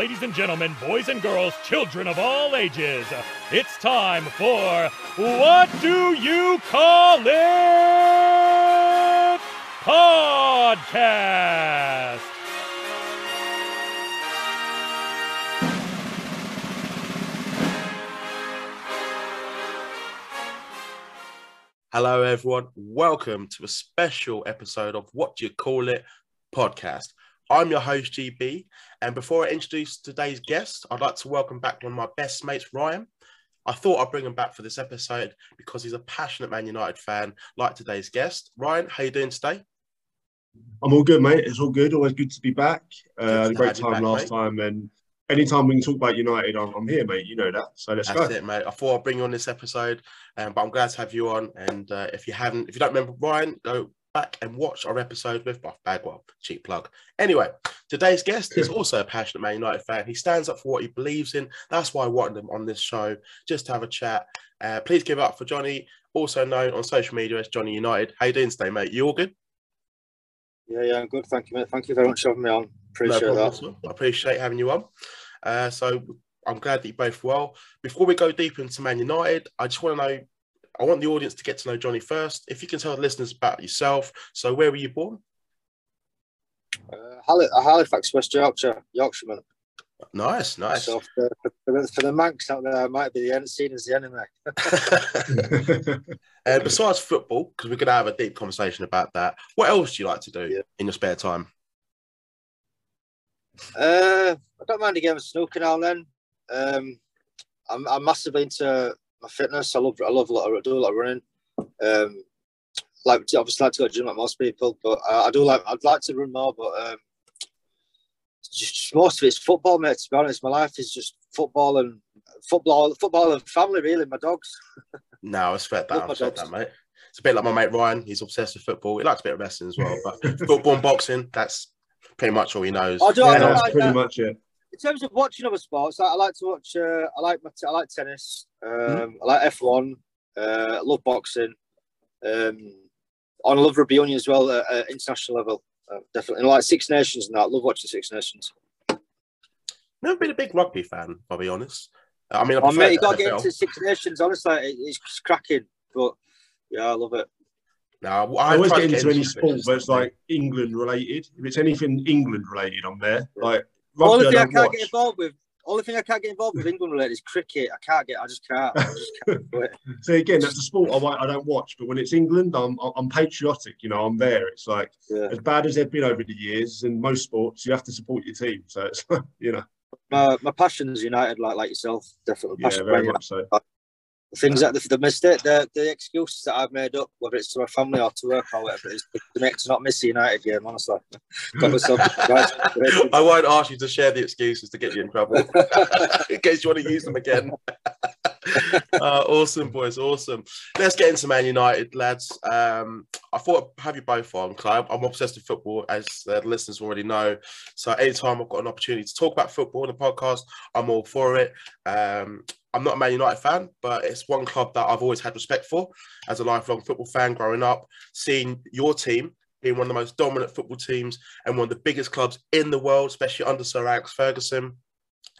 ladies and gentlemen, boys and girls, children of all ages. It's time for What Do You Call It? Podcast. Hello, everyone. Welcome to a special episode of What Do You Call It podcast. I'm your host, GB. And before I introduce today's guest, I'd like to welcome back one of my best mates, Ryan. I thought I'd bring him back for this episode because he's a passionate Man United fan, like today's guest. Ryan, how you doing today? I'm all good, mate. It's all good. Always good to be back. Uh, had a great time back, last mate. time, and anytime we can talk about United, I'm, I'm here, mate. You know that. So let's That's go. it, mate. I thought I'd bring you on this episode, um, but I'm glad to have you on. And uh, if you haven't, if you don't remember Ryan, go back and watch our episode with Buff Bagwell. Cheap plug. Anyway, today's guest is also a passionate Man United fan. He stands up for what he believes in. That's why I wanted him on this show, just to have a chat. Uh, please give up for Johnny, also known on social media as Johnny United. How you doing today, mate? You all good? Yeah, yeah, I'm good. Thank you, mate. Thank you very much for having me on. Appreciate problem that. I appreciate having you on. Uh, so I'm glad that you're both well. Before we go deep into Man United, I just want to know. I want the audience to get to know Johnny first. If you can tell the listeners about yourself. So, where were you born? Uh, Hali- uh, Halifax, West Yorkshire, Yorkshireman. Nice, nice. So for, for, the, for the Mancs out there, I might be the en- seen as the enemy. and besides football, because we're going to have a deep conversation about that, what else do you like to do Yeah. in your spare time? Uh, I don't mind a game of snooker now and then. Um, I'm, I'm massively into my fitness. I love I love a lot of, I do a lot of running. Um, like obviously like to go to the gym like most people, but uh, I do like I'd like to run more, but um, just most of it's football, mate. To be honest, my life is just football and football, football and family. Really, my dogs. No, I respect that. Love I my respect dogs. that, mate. It's a bit like my mate Ryan. He's obsessed with football. He likes a bit of wrestling as well, but football and boxing, that's pretty much all he knows. I do. yeah, I don't that's like pretty that. much it. In terms of watching other sports, I, I like to watch. Uh, I like my t- I like tennis. Um, Mhm. I like F one. Uh, I love boxing. Um, I love rugby union as well at, at international level. Uh, definitely, and I like Six Nations and that. I love watching Six Nations. Never been a big rugby fan, I'll be honest. I mean, I Oh, mate, you got to get into Six Nations. Honestly, it, it's cracking. But yeah, I love it. No, I I've always get to into any but sport just- that's like England related. If it's anything England related, I'm there. Like Only rugby, I thing I can't watch. get involved with. Only thing I can't get involved with England related is cricket. I can't get. I just can't. I just can't. So again, that's a sport I, I don't watch. But when it's England, I'm I'm patriotic. You know, I'm there. It's like Yeah. as bad as they've been over the years in most sports, you have to support your team. So it's you know, My my is United, like like yourself. Definitely yeah, very much so. Things that the, the mistake, the, the excuses that I've made up, whether it's to my family or to work or whatever is, to make to not miss the United game. Honestly, myself. I won't ask you to share the excuses to get you in trouble in case you want to use them again. uh, awesome, boys. Awesome. Let's get into Man United, lads. Um, I thought I'd have you both on because I'm obsessed with football, as uh, the listeners already know. So, anytime I've got an opportunity to talk about football in the podcast, I'm all for it. Um, I'm not a Man United fan, but it's one club that I've always had respect for as a lifelong football fan growing up. Seeing your team being one of the most dominant football teams and one of the biggest clubs in the world, especially under Sir Alex Ferguson.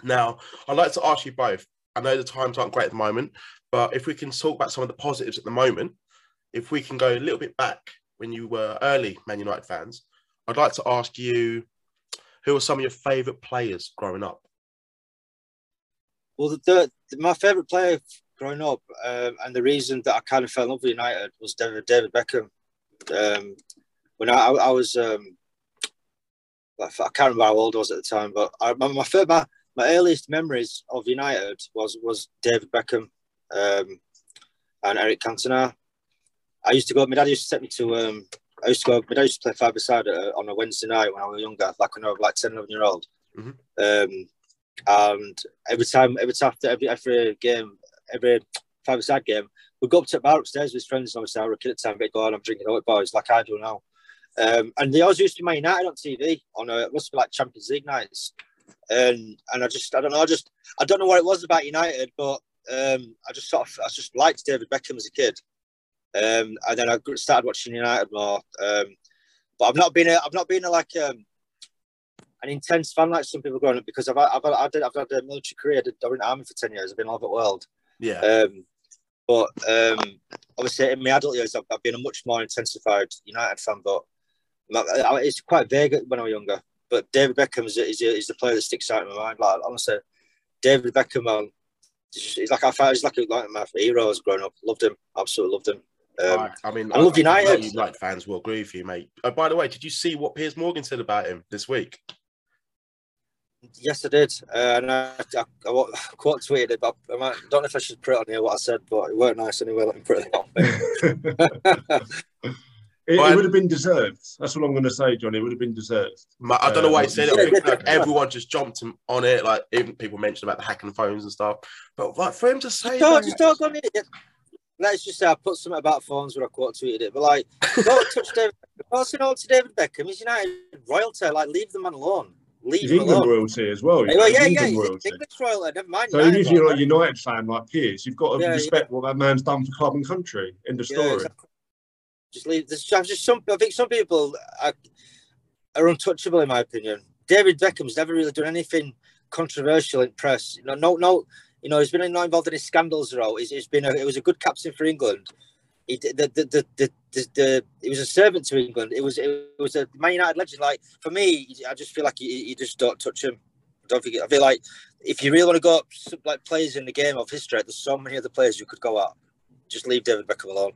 Now, I'd like to ask you both. I know the times aren't great at the moment, but if we can talk about some of the positives at the moment, if we can go a little bit back when you were early Man United fans, I'd like to ask you who are some of your favourite players growing up? Well, the, the, my favourite player growing up, um, and the reason that I kind of fell in love with United was David, David Beckham. Um, when I, I, was, um, I can't remember how old I was at the time, but I, my my, fir- my my earliest memories of United was was David Beckham um, and Eric Cantona. I used to go. My dad used to take me to. Um, I used to go. My dad used to play five beside on a Wednesday night when I was younger, like when I was like 10, 11 year old. Mhm. Um, and every time, every time after every every game, every five beside game, we'd go up to the bar upstairs with friends. And obviously, I kid at the time, go on, I'm drinking all out boys like I do now. Um, and they always used to be Man United on TV on a, it must be like Champions League nights. And and I just I don't know I just I don't know what it was about United, but um, I just sort of I just liked David Beckham as a kid. Um, and then I started watching United more. Um, but I've not been a, I've not been a, like um, an intense fan like some people growing up because I've I've I've, I've, had a military career. I did, I was in the army for ten years. I've been all over the world. Yeah. Um, but um, obviously, in my adult years, I've, I've been a much more intensified United fan. But it's quite vague when I was younger. But David Beckham is, is, is the player that sticks out in my mind. Like honestly, David Beckham, man, he's like I found he's like, like my hero as growing up. Loved him, absolutely loved him. Um, I mean, I love United. United fans will agree with you, mate. Oh, by the way, did you see what Piers Morgan said about him this week? Yes, I did. Uh, and I, I, I, quote tweeted it, but I, might, don't know if I should put it on here what I said, but it weren't nice anyway. Let me put it on. it, it, would have been deserved. That's what I'm going to say, John. It would have been deserved. I don't know why he said it. Think, like, everyone just jumped on it. Like even people mentioned about the hacking phones and stuff. But like for him to say, just talk, just talk on it. Let's just say I put something about phones where I quote tweeted it, but like, don't touch David. Passing on to David Beckham, he's United royalty. Like, leave the man alone leave England royalty as well. Well, yeah, yeah, royalty. English royalty. Uh, never mind. So even if you're a United fan like Piers, you've got to yeah, respect yeah. what that man's done for club and country. In the story. Exactly. Just leave. There's just some. I think some people are, are untouchable, in my opinion. David Beckham's never really done anything controversial in press. You know, no, no. You know, he's been not involved in any scandals at all. He's, he's been. A, he was a good captain for England he the the, the the the, the, he was a servant to England. It was it was a Man United legend. Like for me, I just feel like you, you just don't touch him. Don't forget. I feel like if you really want to go up like players in the game of history, there's so many other players you could go at. Just leave David Beckham alone.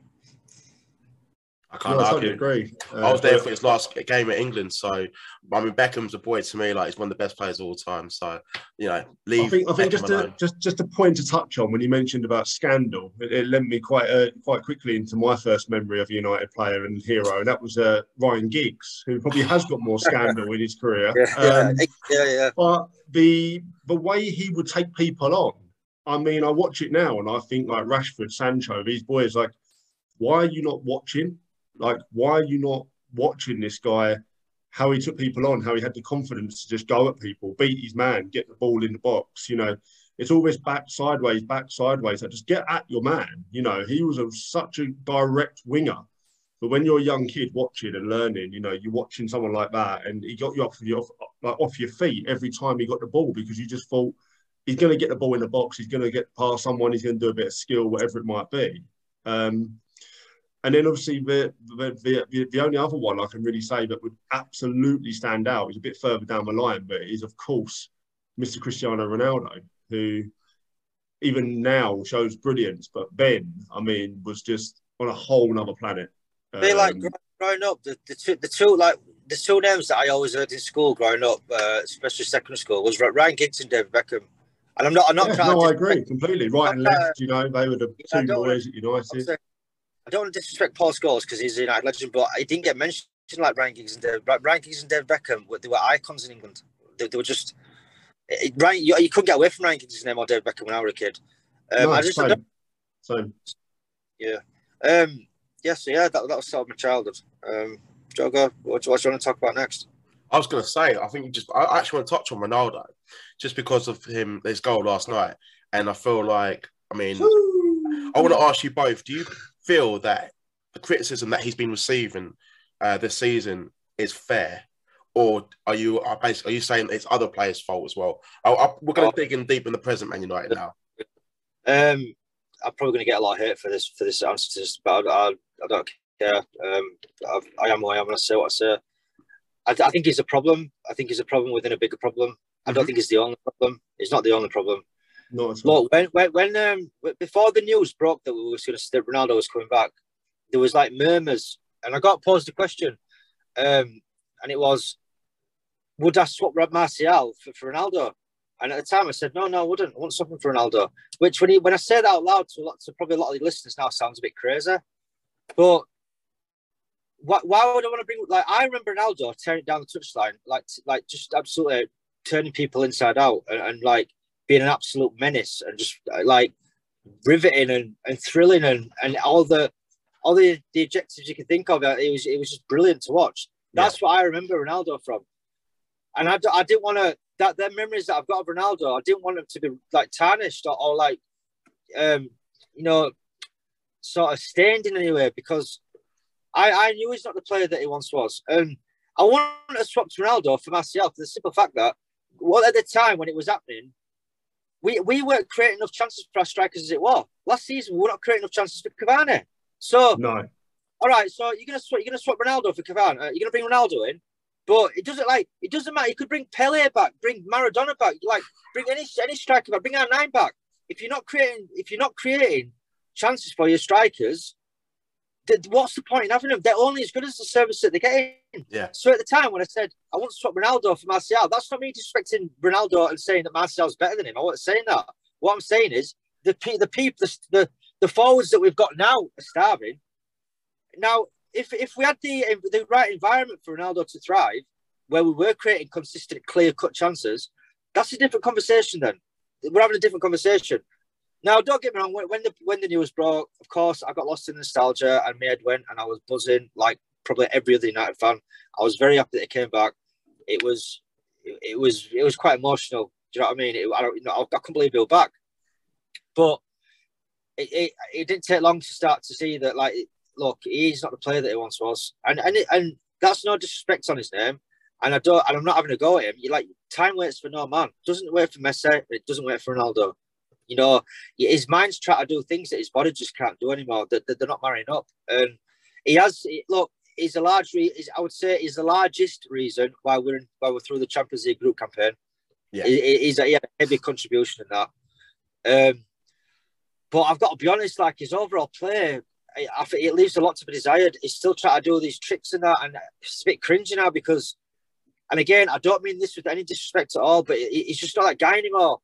I can't no, argue. I agree. Uh, I was there for his last game at England, so I mean Beckham's a boy to me. Like he's one of the best players of all time. So you know, leave. I think, I think just to, just just a point to touch on when you mentioned about scandal, it, it led me quite uh, quite quickly into my first memory of a United player and hero, and that was uh, Ryan Giggs, who probably has got more scandal in his career. Yeah, um, yeah, yeah. But the the way he would take people on, I mean, I watch it now and I think like Rashford, Sancho, these boys, like, why are you not watching? Like, why are you not watching this guy? How he took people on, how he had the confidence to just go at people, beat his man, get the ball in the box. You know, it's always back sideways, back sideways. Like, just get at your man. You know, he was a, such a direct winger. But when you're a young kid watching and learning, you know, you're watching someone like that, and he got you off your like off your feet every time he got the ball because you just thought he's going to get the ball in the box, he's going to get past someone, he's going to do a bit of skill, whatever it might be. Um, and then obviously the, the, the, the, only other one I can really say that would absolutely stand out is a bit further down the line, but is of course Mr. Cristiano Ronaldo, who even now shows brilliance. But Ben, I mean, was just on a whole nother planet. They um, like growing up, the, the, two, the two like the two names that I always heard in school growing up, uh, especially secondary school, was Ryan Giggs and David Beckham. And I'm not, I'm not yeah, no, I agree completely. Right and left, you know, they were the two boys at United. I don't want to disrespect Paul Scholes because he's a United legend, but he didn't get mentioned like Ryan Giggs and Dave. Ryan Giggs and Dave Beckham, they were icons in England. They, they were just it, Ryan. You, you, couldn't get away from Ryan Giggs' name or Dave Beckham when I was a kid. Um, no, I just same. same. Yeah. Um, yeah. So yeah, that, that was sort of my childhood. Um, Jogo, what, what do you want to talk about next? I was going to say, I think you just, I actually want to touch on Ronaldo just because of him, his goal last night. And I feel like, I mean, I want to ask you both, do you feel that the criticism that he's been receiving uh, this season is fair, or are you are, basically, are you saying it's other players' fault as well? I, I, we're going to oh. dig in deep in the present Man United now. Um, I'm probably going to get a lot of hate for this for this answer to this, but I, I, I don't care. Um, I, I am who I am, and I say what I say. I, I, think he's a problem. I think he's a problem within a bigger problem. I don't mm-hmm. think he's the only problem. He's not the only problem. No, Look, when when, when um, before the news broke that we were going to that Ronaldo was coming back, there was like murmurs, and I got posed a question, um, and it was, would I swap Martial for, for Ronaldo? And at the time, I said, no, no, I wouldn't. I want something for Ronaldo. Which, when he, when I say that out loud to, to probably a lot of the listeners now, sounds a bit crazy. But why, why would I want to bring like I remember Ronaldo tearing down the touchline, like like just absolutely turning people inside out, and, and like being an absolute menace and just uh, like riveting and, and thrilling and, and all the all the, the objectives you can think of. Uh, it was it was just brilliant to watch. That's yeah. what I remember Ronaldo from. And I, I didn't want to that the memories that I've got of Ronaldo. I didn't want them to be like tarnished or, or like um you know sort of stained in any way because I I knew he's not the player that he once was. And I wanted to swap to Ronaldo for Martial for the simple fact that, well, at the time when it was happening, we, we weren't creating enough chances for our strikers as it was. Last season, we were not creating enough chances for Cavani. So, No. all right, so you're gonna swap, you're gonna swap Ronaldo for Cavani. Uh, you're gonna bring Ronaldo in, but it doesn't like it doesn't matter. You could bring Pele back, bring Maradona back, like bring any any striker back, bring our nine back. If you're not creating, if you're not creating chances for your strikers, what's the point in having them? They're only as good as the service that they're getting. Yeah. So at the time when I said I want to swap Ronaldo for Martial, that's not me disrespecting Ronaldo and saying that Martial's better than him. I wasn't saying that. What I'm saying is the pe- the people the, the the forwards that we've got now are starving. Now, if if we had the the right environment for Ronaldo to thrive, where we were creating consistent, clear cut chances, that's a different conversation. Then we're having a different conversation. Now, don't get me wrong. When, the when the news broke, of course, I got lost in nostalgia, and head went, and I was buzzing like probably every other United fan. I was very happy that came back. It was, it, was, it was quite emotional. Do you know what I mean? It, I don't, you know, I, I couldn't believe it was back. But it, it, it didn't take long to start to see that, like, look, he's not the player that he once was, and and it, and that's no disrespect on his name. And I don't, and I'm not having a go at him. You like time waits for no man. Doesn't wait for Messi. It doesn't wait for Ronaldo. You know, his mind's trying to do things that his body just can't do anymore. That they're, they're not marrying up, and he has. Look, he's a large. Re- is I would say he's the largest reason why we're in, why we're through the Champions League group campaign. Yeah. He, he- he's a, he had a heavy contribution in that. Um, but I've got to be honest, like his overall play, I, I think it leaves a lot to be desired. He's still trying to do all these tricks and that, and it's a bit cringy now because, and again, I don't mean this with any disrespect at all, but he's just not that guy anymore.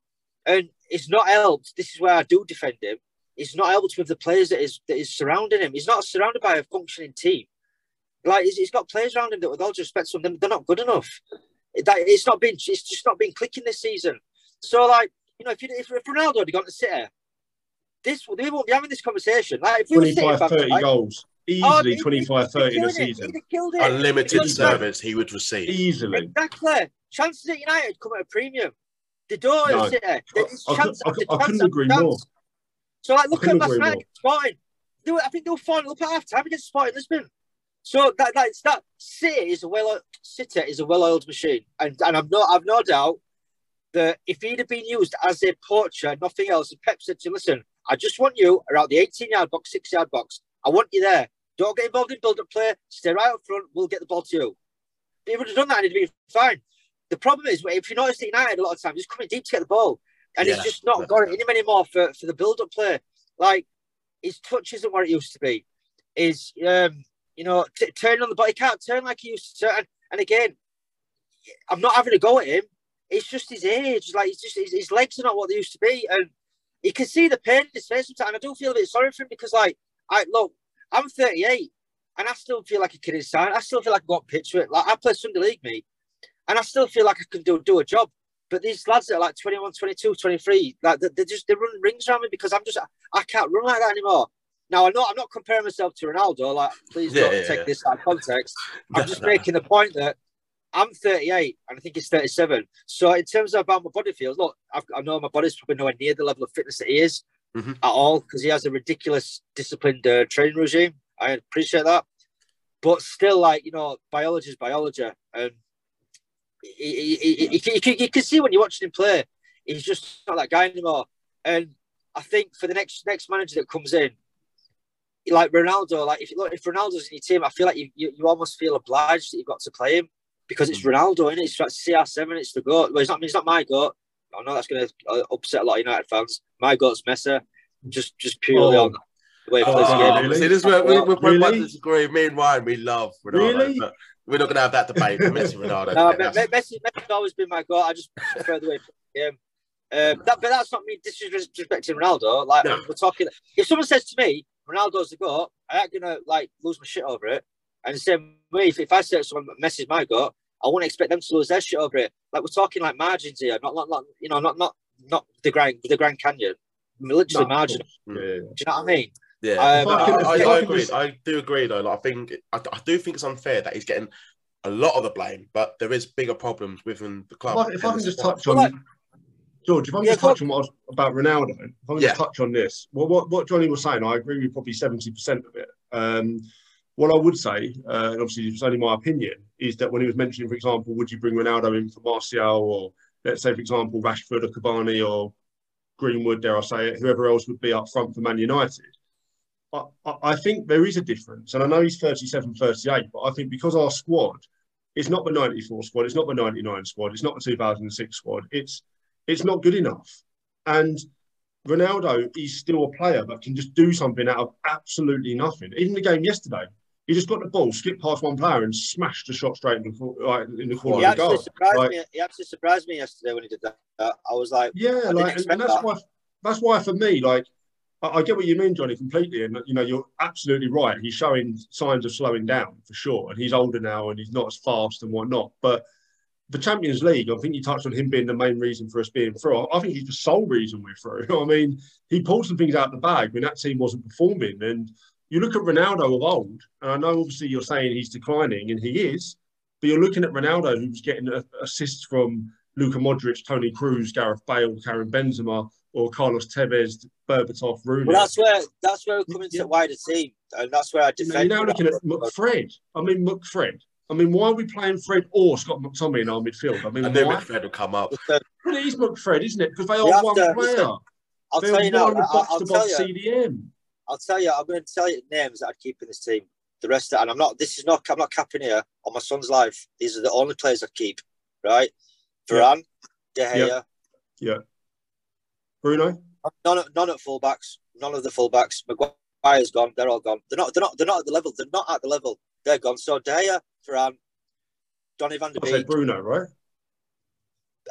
And it's not helped. This is where I do defend him. He's not helped with the players that is that is surrounding him. He's not surrounded by a functioning team. Like he's, he's got players around him that, with all due respect to them, they're not good enough. That it's not been, it's just not been clicking this season. So like, you know, if you, if, if Ronaldo had gone to City, this we won't be having this conversation. Like if we were City 25, 30 right? goals. Oh, Easily he'd- 25, he'd 30 in a season. He'd have killed it. Unlimited service he would receive. Easily. Exactly. Chances at United come at a premium. They don't No. at City. There's I, chance I, after I chance couldn't agree chance. more. So like, look at last agree night against Sporting. They were, I think they were four up at half time against Sporting Lisbon. So that that's that City is a well City is a well-oiled machine, and and I've no I've no doubt that if he'd have been used as a poacher, nothing else, and Pep said to him, listen, I just want you around the 18-yard box, six-yard box. I want you there. Don't get involved in build-up play. Stay right up front. We'll get the ball to you. He would have done that and it'd be fine. The problem is, if you notice at United a lot of times, he's coming deep to get the ball. And Yeah. he's just not got it in him anymore for, for the build-up play. Like, his touch isn't what it used to be. Is, um, you know, t- turning on the ball. He can't turn like he used to. And, and again, I'm not having a go at him. It's just his age. Like, it's just his, his legs are not what they used to be. And you can see the pain in his face sometimes. I do feel a bit sorry for him because, like, I look, I'm 38 and I still feel like a kid inside. I still feel like I've got pitch it. Like I play Sunday League, me, and I still feel like I can do do a job. But these lads that are like 21, 22, 23, like they, they just they run rings around me because I'm just I can't run like that anymore. Now I'm not I'm not comparing myself to Ronaldo. Like, please Yeah, don't yeah, take yeah. this out of context. I'm just making the point that I'm 38 and I think he's 37. So in terms of how my body feels, look, I've, I know my body's probably nowhere near the level of fitness that he is Mhm. at all because he has a ridiculous disciplined uh, training regime. I appreciate that, but still, like you know, biology is biology, and he, he, he, he, he, can- you can see when you're watching him play, he's just not that guy anymore. And I think for the next next manager that comes in, like Ronaldo, like if look if Ronaldo's in your team, I feel like you, you, you almost feel obliged that you've got to play him because it's hmm. Ronaldo, and it's like CR7, it's the goat. Well, it's not, it's not my goat. I know that's going to upset a lot of United fans. My goat's Messi, just just purely Oh. on the way he Oh, plays the game. really? See, this is where we, we, we Really? might disagree. Me and Ryan, we love Ronaldo, Really? but we're not going to have that debate. Messi, Ronaldo. No, Me- Messi, Messi's always been my goal. I just prefer the way he the. Um, that, but that's not me disrespecting Ronaldo. Like No. we're talking. If someone says to me, "Ronaldo's the goat," I ain't gonna like lose my shit over it. And the same way, if, if I say to someone, "Messi's my goat," I wouldn't expect them to lose their shit over it. Like we're talking like margins here, not not, not you know, not not not the Grand the Grand Canyon. Literally No, margin. Yeah. Do you know what I mean? Yeah, But If I I, I, I I agree. just- I do agree, though. Like, I think I, I do think it's unfair that he's getting a lot of the blame, but there is bigger problems within the club. I, if I and can just touch on Well, George, if I can Yeah, just touch on what I was, about Ronaldo, if I can Yeah. just touch on this, well, what what Johnny was saying, I agree with probably seventy percent of it. Um, what I would say, uh, and obviously it's only my opinion, is that when he was mentioning, for example, would you bring Ronaldo in for Martial or let's say, for example, Rashford or Cavani or Greenwood, dare I say it, whoever else would be up front for Man United. I, I think there is a difference. And I know he's 37, 38, but I think because our squad it's not the 94 squad, it's not the 99 squad, it's not the 2006 squad, it's it's not good enough. And Ronaldo is still a player that can just do something out of absolutely nothing. Even the game yesterday, he just got the ball, skipped past one player, and smashed the shot straight in the, right, in the corner He of the actually goal. surprised Like, me. He actually surprised me yesterday when he did that. Uh, I was like, Yeah, like, and, and that's that. why that's why for me, like, I, get what you mean, Johnny, completely, and you know, you're absolutely right. He's showing signs of slowing down for sure, and he's older now, and he's not as fast and whatnot. But the Champions League, I think you touched on him being the main reason for us being through. I think he's the sole reason we're through. I mean, he pulled some things out of the bag when that team wasn't performing, and you look at Ronaldo of old, and I know obviously you're saying he's declining, and he is, but you're looking at Ronaldo who's getting assists from Luka Modric, Toni Kroos, Gareth Bale, Karim Benzema, or Carlos Tevez, Berbatov, Rooney. well, that's where that's where we come into Yeah. the wider team, and that's where I You know, defend. you're now looking at McFred. I mean, McFred. I mean, why are we playing Fred or Scott McTominay in our midfield? I mean, I knew why? McFred would come up. Because, Well, it is McFred, isn't it? Because they You are one to- player. listen, I'll They're tell you now. I- I'll, I'll tell you. CDM. I'll tell you. I'm going to tell you names that I'd keep in this team. The rest, of, and I'm not. This is not. I'm not capping here on my son's life. These are the only players I keep. Right, Varane, De Gea, Yeah. Bruno? none, of- none at fullbacks. None of the fullbacks. Maguire's gone. They're all gone. They're not. They're not. They're not at the level. They're not at the level. They're gone. So De Gea, Varane, Donny Van Der I said Beek. Bruno, right?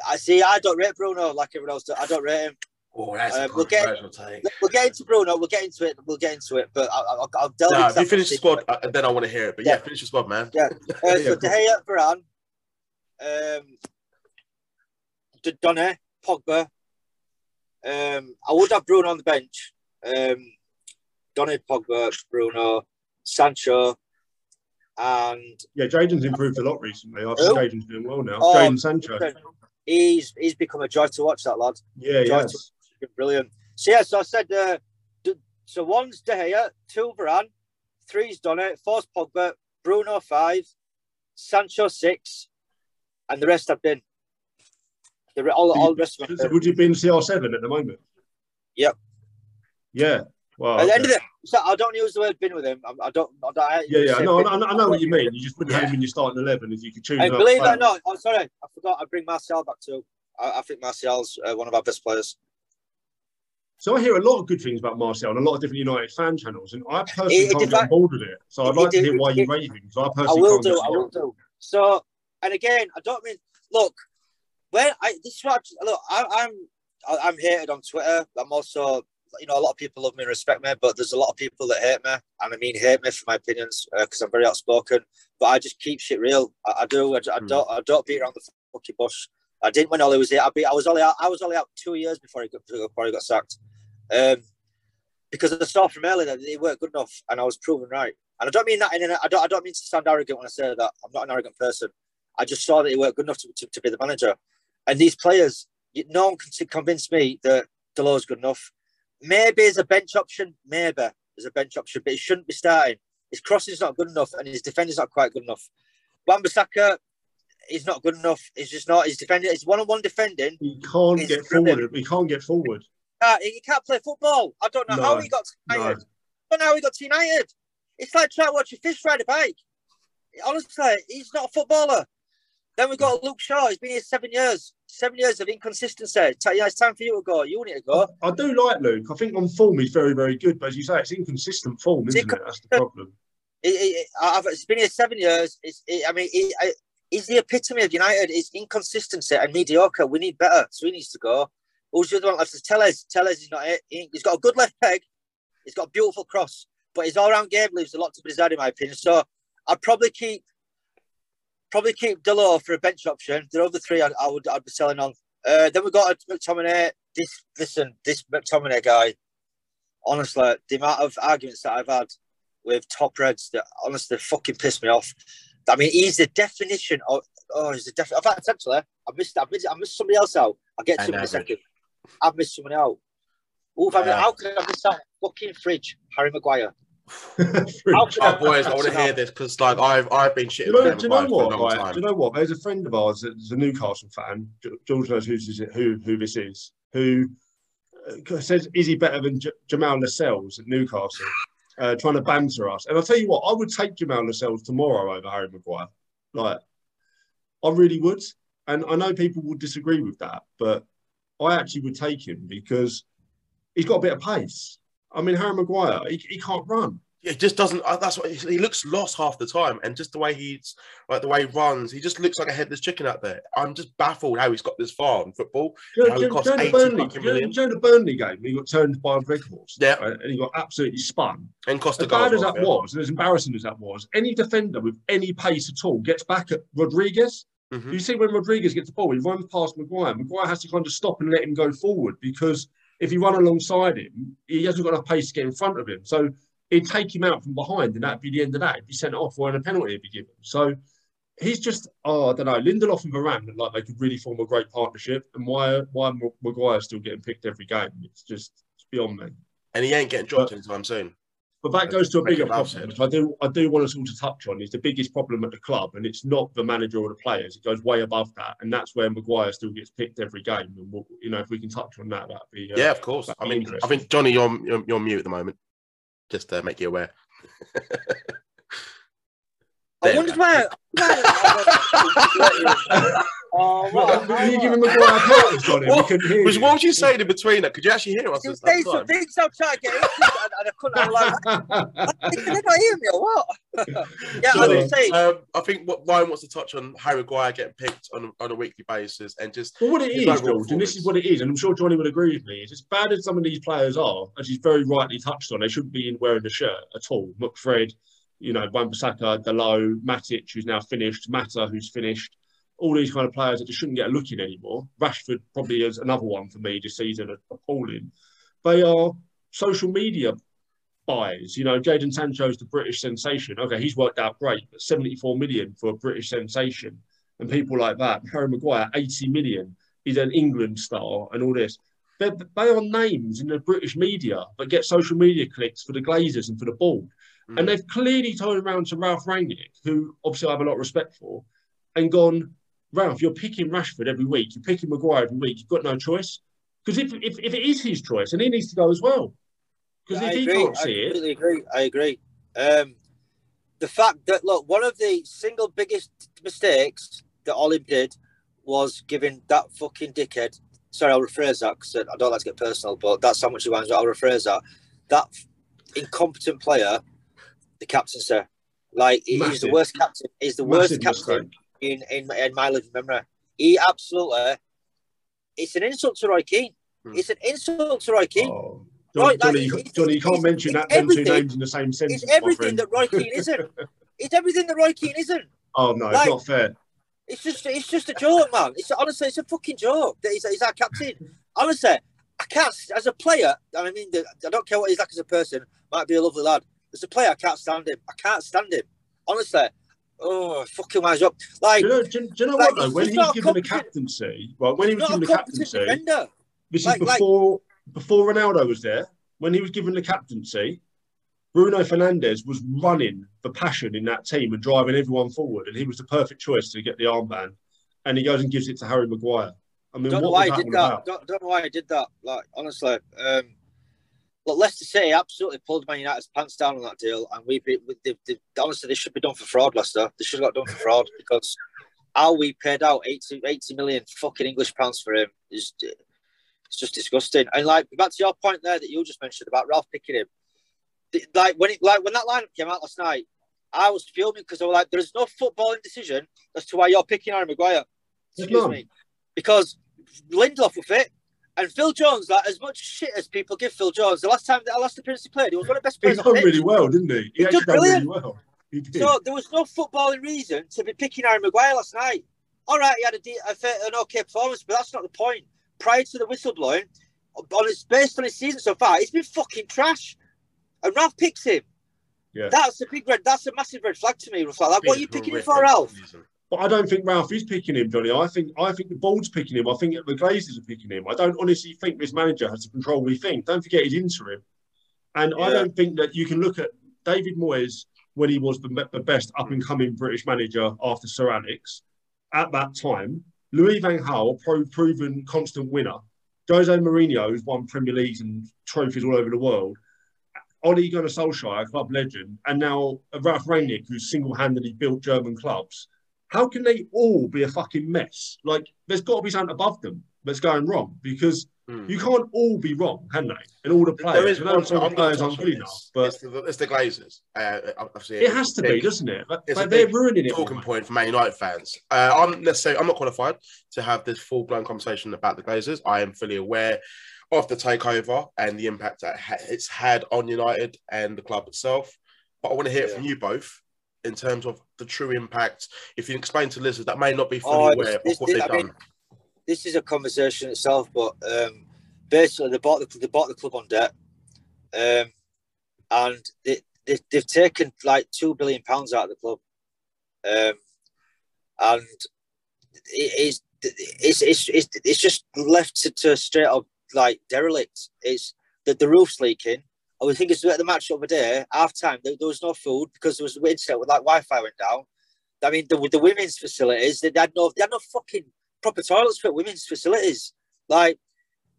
I see. I don't rate Bruno like everyone else. does. I don't rate him. Oh, that's Uh, a we'll get- take. We'll get into Bruno. We'll get into it. We'll get into it. But I, I, I'll delve No, into if you finish the squad, uh, then I want to hear it. But yeah, Yeah. finish the squad, man. Yeah. Uh, Yeah, so cool. De Gea, Varane, um, Donny, Pogba. Um, I would have Bruno on the bench. Um, Donny, Pogba, Bruno, Sancho, and Yeah, Jadon's improved a lot recently. I think Who? Jadon's doing well now. Oh, Jadon Sancho. he's he's become a joy to watch. That lad, Yeah, Joy yes. to- brilliant. So yeah, so I said, uh, d- so one's De Gea, two Varane, three's Donny, four's Pogba, Bruno five, Sancho six, and the rest have been. The all, all the rest of. So would you be in CR7 at the moment? Yep. Yeah. Wow. At the end of it, so I don't use the word "been" with him. I, I don't. I don't I, Yeah, yeah. No, I. I I know what you mean. You just have Yeah. him in your starting 11 if you could choose. And believe it or not, I'm sorry, I forgot. I bring Martial back too. I, I think Martial's uh, one of our best players. So I hear a lot of good things about Martial and a lot of different United fan channels, and I personally It- it can't get on board with it. So I'd it- like to hear why you it- rate him. Because I I personally will can't do. I on will do. So, and again, I don't mean. Look, when I this is what I, look, I, I'm I'm hated on Twitter. I'm also, you know, a lot of people love me and respect me, but there's a lot of people that hate me, and I mean hate me for my opinions because I'm very outspoken. But I just keep shit real. I, I do. I, I Hmm. don't. I don't beat around the fucking bush. I didn't when Ollie was here. I beat. I was only out. I was only out two years before he got before he got sacked. Um, because I saw from that they weren't good enough, and I was proven right. And I don't mean that in an, I don't I don't mean to sound arrogant when I say that. I'm not an arrogant person. I just saw that they weren't good enough to, to, to be the manager. And these players, no one can convince me that Dalot good enough. Maybe as a bench option, maybe as a bench option, but he shouldn't be starting. His crossing's not good enough, and his defending's not quite good enough. Wan-Bissaka, he's not good enough. He's just not. His defending, his one-on-one defending. He can't He's get forward. He can't get forward. Uh, he can't play football. I don't know No, how he got to no. United. I don't know how he got to United. It's like trying to watch a fish ride a bike. Honestly, he's not a footballer. Then we've got Luke Shaw. He's been here seven years. Seven years of inconsistency. Yeah, it's time for you to go. You need to go. I do like Luke. I think on form he's very, very good. But as you say, it's inconsistent form, isn't it? That's the problem. He, he, I've, it's been here seven years. It's, he, I mean, he, I, he's the epitome of United. It's inconsistency and mediocre. We need better. So he needs to go. Who's the other one left? Telles. Telles is not it. He, he's got a good left peg. He's got a beautiful cross. But his all-round game leaves a lot to be desired, in my opinion. So I'd probably keep probably keep Dalot for a bench option. The other three, I, I would I'd be selling on. Uh, then we got a McTominay. This listen, this McTominay guy. Honestly, the amount of arguments that I've had with top reds that honestly fucking pissed me off. I mean, he's the definition of. Oh, he's the definition. In fact, actually, I missed. I missed, I missed somebody else out. I'll get to him in a second. I've missed someone out. Oof, I mean, how could I miss that fucking fridge? Harry Maguire. How could Oh, boys, I want to hear this because like I've I've been shitting Do you know, do you know what? for a long Right? Do you know what? There's a friend of ours that's a Newcastle fan. George knows who's is it, who who this is. Who uh, says is he better than J- Jamal Lascelles at Newcastle? Uh, trying to banter us. And I'll tell you what, I would take Jamal Lascelles tomorrow over Harry Maguire. Like, I really would. And I know people will disagree with that, but I actually would take him because he's got a bit of pace. I mean, Harry Maguire, he, he can't run. Yeah, he just doesn't. Uh, that's what he looks lost half the time, and just the way he's like the way he runs, he just looks like a headless chicken out there. I'm just baffled how he's got this far in football. You know, he do you cost know the Burnley, fucking do you know- million? do you know the Burnley game? He got turned by a red horse. Yeah. right, and he got absolutely spun. And cost As a goal. bad as that yeah. was, and as embarrassing as that was, any defender with any pace at all gets back at Rodriguez. Mhm. You see when Rodriguez gets the ball, he runs past Maguire. Maguire has to kind of stop and let him go forward because if you run alongside him, he hasn't got enough pace to get in front of him. So he'd take him out from behind, and that'd be the end of that. He'd be sent off, or a penalty would be given. So he's just, oh, I don't know. Lindelof and Varane look like they could really form a great partnership, and why why Maguire's still getting picked every game? It's just it's beyond me. And he ain't getting dropped anytime soon. But that goes to a bigger problem, which I do I do want us all to touch on. Is the biggest problem at the club, and it's not the manager or the players. It goes way above that, and that's where Maguire still gets picked every game. And we'll, you know, if we can touch on that, that'd be uh, Yeah, of course. I mean, I think Johnny, you're, you're you're mute at the moment. Just to make you aware. I There wondered why. oh, Well, what? you giving Maguire purpose on it? We What- couldn't hear Was you. what was you saying in between that? Could you actually hear us He at was that saying some things I'm trying to get into, and, and I couldn't. I'm like, did they not hear me or what? yeah, I was saying. Um, I think what Ryan wants to touch on Harry Maguire getting picked on, on a weekly basis and just Well, what it His George, and this is what it is, and I'm sure Johnny would agree with me, is as bad as some of these players are, as he's very rightly touched on, they shouldn't be in wearing the shirt at all. McFred, you know, Wan-Bissaka, Dalot, Matic, who's now finished, Mata, who's finished, all these kind of players that just shouldn't get a look in anymore. Rashford probably is another one for me this season, appalling. They are social media buys. You know, Jadon Sancho's the British sensation. Okay, he's worked out great, but 74 million for a British sensation and people like that. Harry Maguire, 80 million. He's an England star and all this. They're, they are names in the British media that get social media clicks for the Glazers and for the ball. Mm. And they've clearly turned around to Ralph Rangnick, who obviously I have a lot of respect for, and gone, Ralph, you're picking Rashford every week. You're picking Maguire every week. You've got no choice. Because if, if, if it is his choice, and he needs to go as well. Because I if he agree. can't I see it, completely agree. I agree. Um, the fact that look, one of the single biggest mistakes that Ollie did was giving that fucking dickhead. Sorry, I'll rephrase that because I don't like to get personal, but that's how much he wants. I'll rephrase that. That incompetent player, the captain, sir. like he- he's the worst captain. He's the worst massive captain in, in in my living memory. He absolutely. It's an insult to Roy Keane. Hmm. It's an insult to Roy Keane. Oh. Right, Johnny, like, it's- Johnny, you can't mention that them two names in the same sentence. It's everything that Roy Keane isn't. It's everything that Roy Keane isn't. Oh no, Like- it's not fair. It's just it's just a joke, man. It's honestly it's a fucking joke that he's, he's our captain. Honestly, I can't as a player. I mean, I don't care what he's like as a person. Might be a lovely lad. As a player, I can't stand him. I can't stand him. Honestly, oh fucking wise up. Like Do you know, do, you- do you know like, what though? When he was given the captaincy, well, when he was given the captaincy, defender. this Like- is like- before before Ronaldo was there. When he was given the captaincy, Bruno Fernandes was running the passion in that team and driving everyone forward, and he was the perfect choice to get the armband. And he goes and gives it to Harry Maguire. I mean, don't know why he did that. Don't, don't know why he did that. Like honestly, um, look, Leicester City absolutely pulled Man United's pants down on that deal, and we, we they, they, honestly they should be done for fraud, Leicester. They should have got done for fraud because how we paid out 80, 80 million fucking English pounds for him is it's just disgusting. And like back to your point there that you just mentioned about Ralph picking him, like when it like when that lineup came out last night, I was fuming because I was like, "There's no footballing decision as to why you're picking Harry Maguire." Excuse me, because Lindelof will fit. And Phil Jones, like as much shit as people give Phil Jones, the last time that Alastair Prince played, he was one of the best players on done really well, didn't he? He, He actually did done really well. He did. So there was no footballing reason to be picking Harry Maguire last night. All right, he had a, de- a fair, an okay performance, but that's not the point. Prior to the whistleblowing, on his based on his season so far, he's been fucking trash. And Ralph picks him. Yeah. That's a big red. That's a massive red flag to me. Ralph. Like, what are you picking him for, Ralph? But I don't think Ralph is picking him, Johnny. I think I think the board's picking him. I think the Glazers are picking him. I don't honestly think this manager has to control what he thinks. Don't forget he's interim. And I don't think that you can look at David Moyes, when he was the, the best up and coming British manager after Sir Alex, at that time, Louis Van Gaal, pro proven constant winner. Jose Mourinho, who's won Premier Leagues and trophies all over the world. Ole Gunnar Solskjaer, club legend, and now Ralph Rangnick, who's single-handedly built German clubs. How can they all be a fucking mess? Like, there's got to be something above them that's going wrong because Hmm. you can't all be wrong, can they? And all the players. is I know one some I'm players aren't good enough, but it's the, it's the Glazers. Uh, obviously, it has to be, doesn't it? Like, a they're big ruining it. talking point for Man United fans. Uh, I'm necessarily I'm not qualified to have this full blown conversation about the Glazers. I am fully aware of the takeover and the impact that it's had on United and the club itself. But I want to hear it Yeah. from you both in terms of the true impact. If you explain to listeners that may not be fully Oh, aware this- of what this- they've I mean, done. this is a conversation itself, but um, basically they bought the they bought the club on debt, um, and they, they they've taken like two billion pounds out of the club, um, and it is it's, it's it's it's just left to, to straight up like derelict. It's that the roof's leaking. I was thinking at the match over there, half time, there, there was no food because there was internet with like Wi-Fi went down. I mean, the, the women's facilities, they had no, they had no fucking proper toilets for women's facilities. Like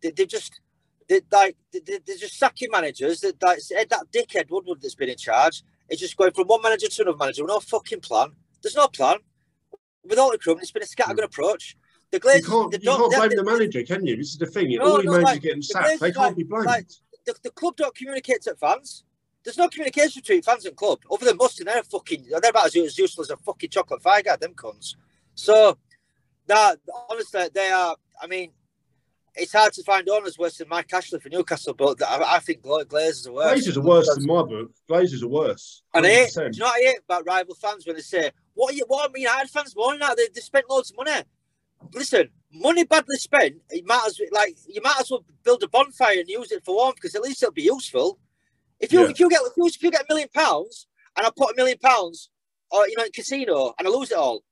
they, they've just they like they, they- they're just sacking managers. That like that dickhead Woodward that's been in charge. It's just going from one manager to another manager with no fucking plan. There's no plan. With all the crew, it's been a scattergun approach. The Hmm. You can't, you can't blame the manager, can you? This is the thing. No, all the no, managers like, getting the sacked. They can't like- be blamed. like- the, the club don't communicate to fans. There's no communication between fans and club. Other than Mustang, they're fucking they're about as, useful as a fucking chocolate fire guy, them cunts. So that honestly, they are I mean, it's hard to find owners worse than Mike Ashley for Newcastle, but I, I think Glazers are worse. Glazers are worse than my book. Glazers are worse. And I hate, do 100%. you know what I hate about rival fans when they say, "What are you? What are United fans moaning at? They, they spent loads of money." Listen, money badly spent. It matters. Like you might as well build a bonfire and use it for warmth because at least it'll be useful. If you Yeah. if you get if you, if you get a million pounds and I put a million pounds, or you know, in casino and I lose it all,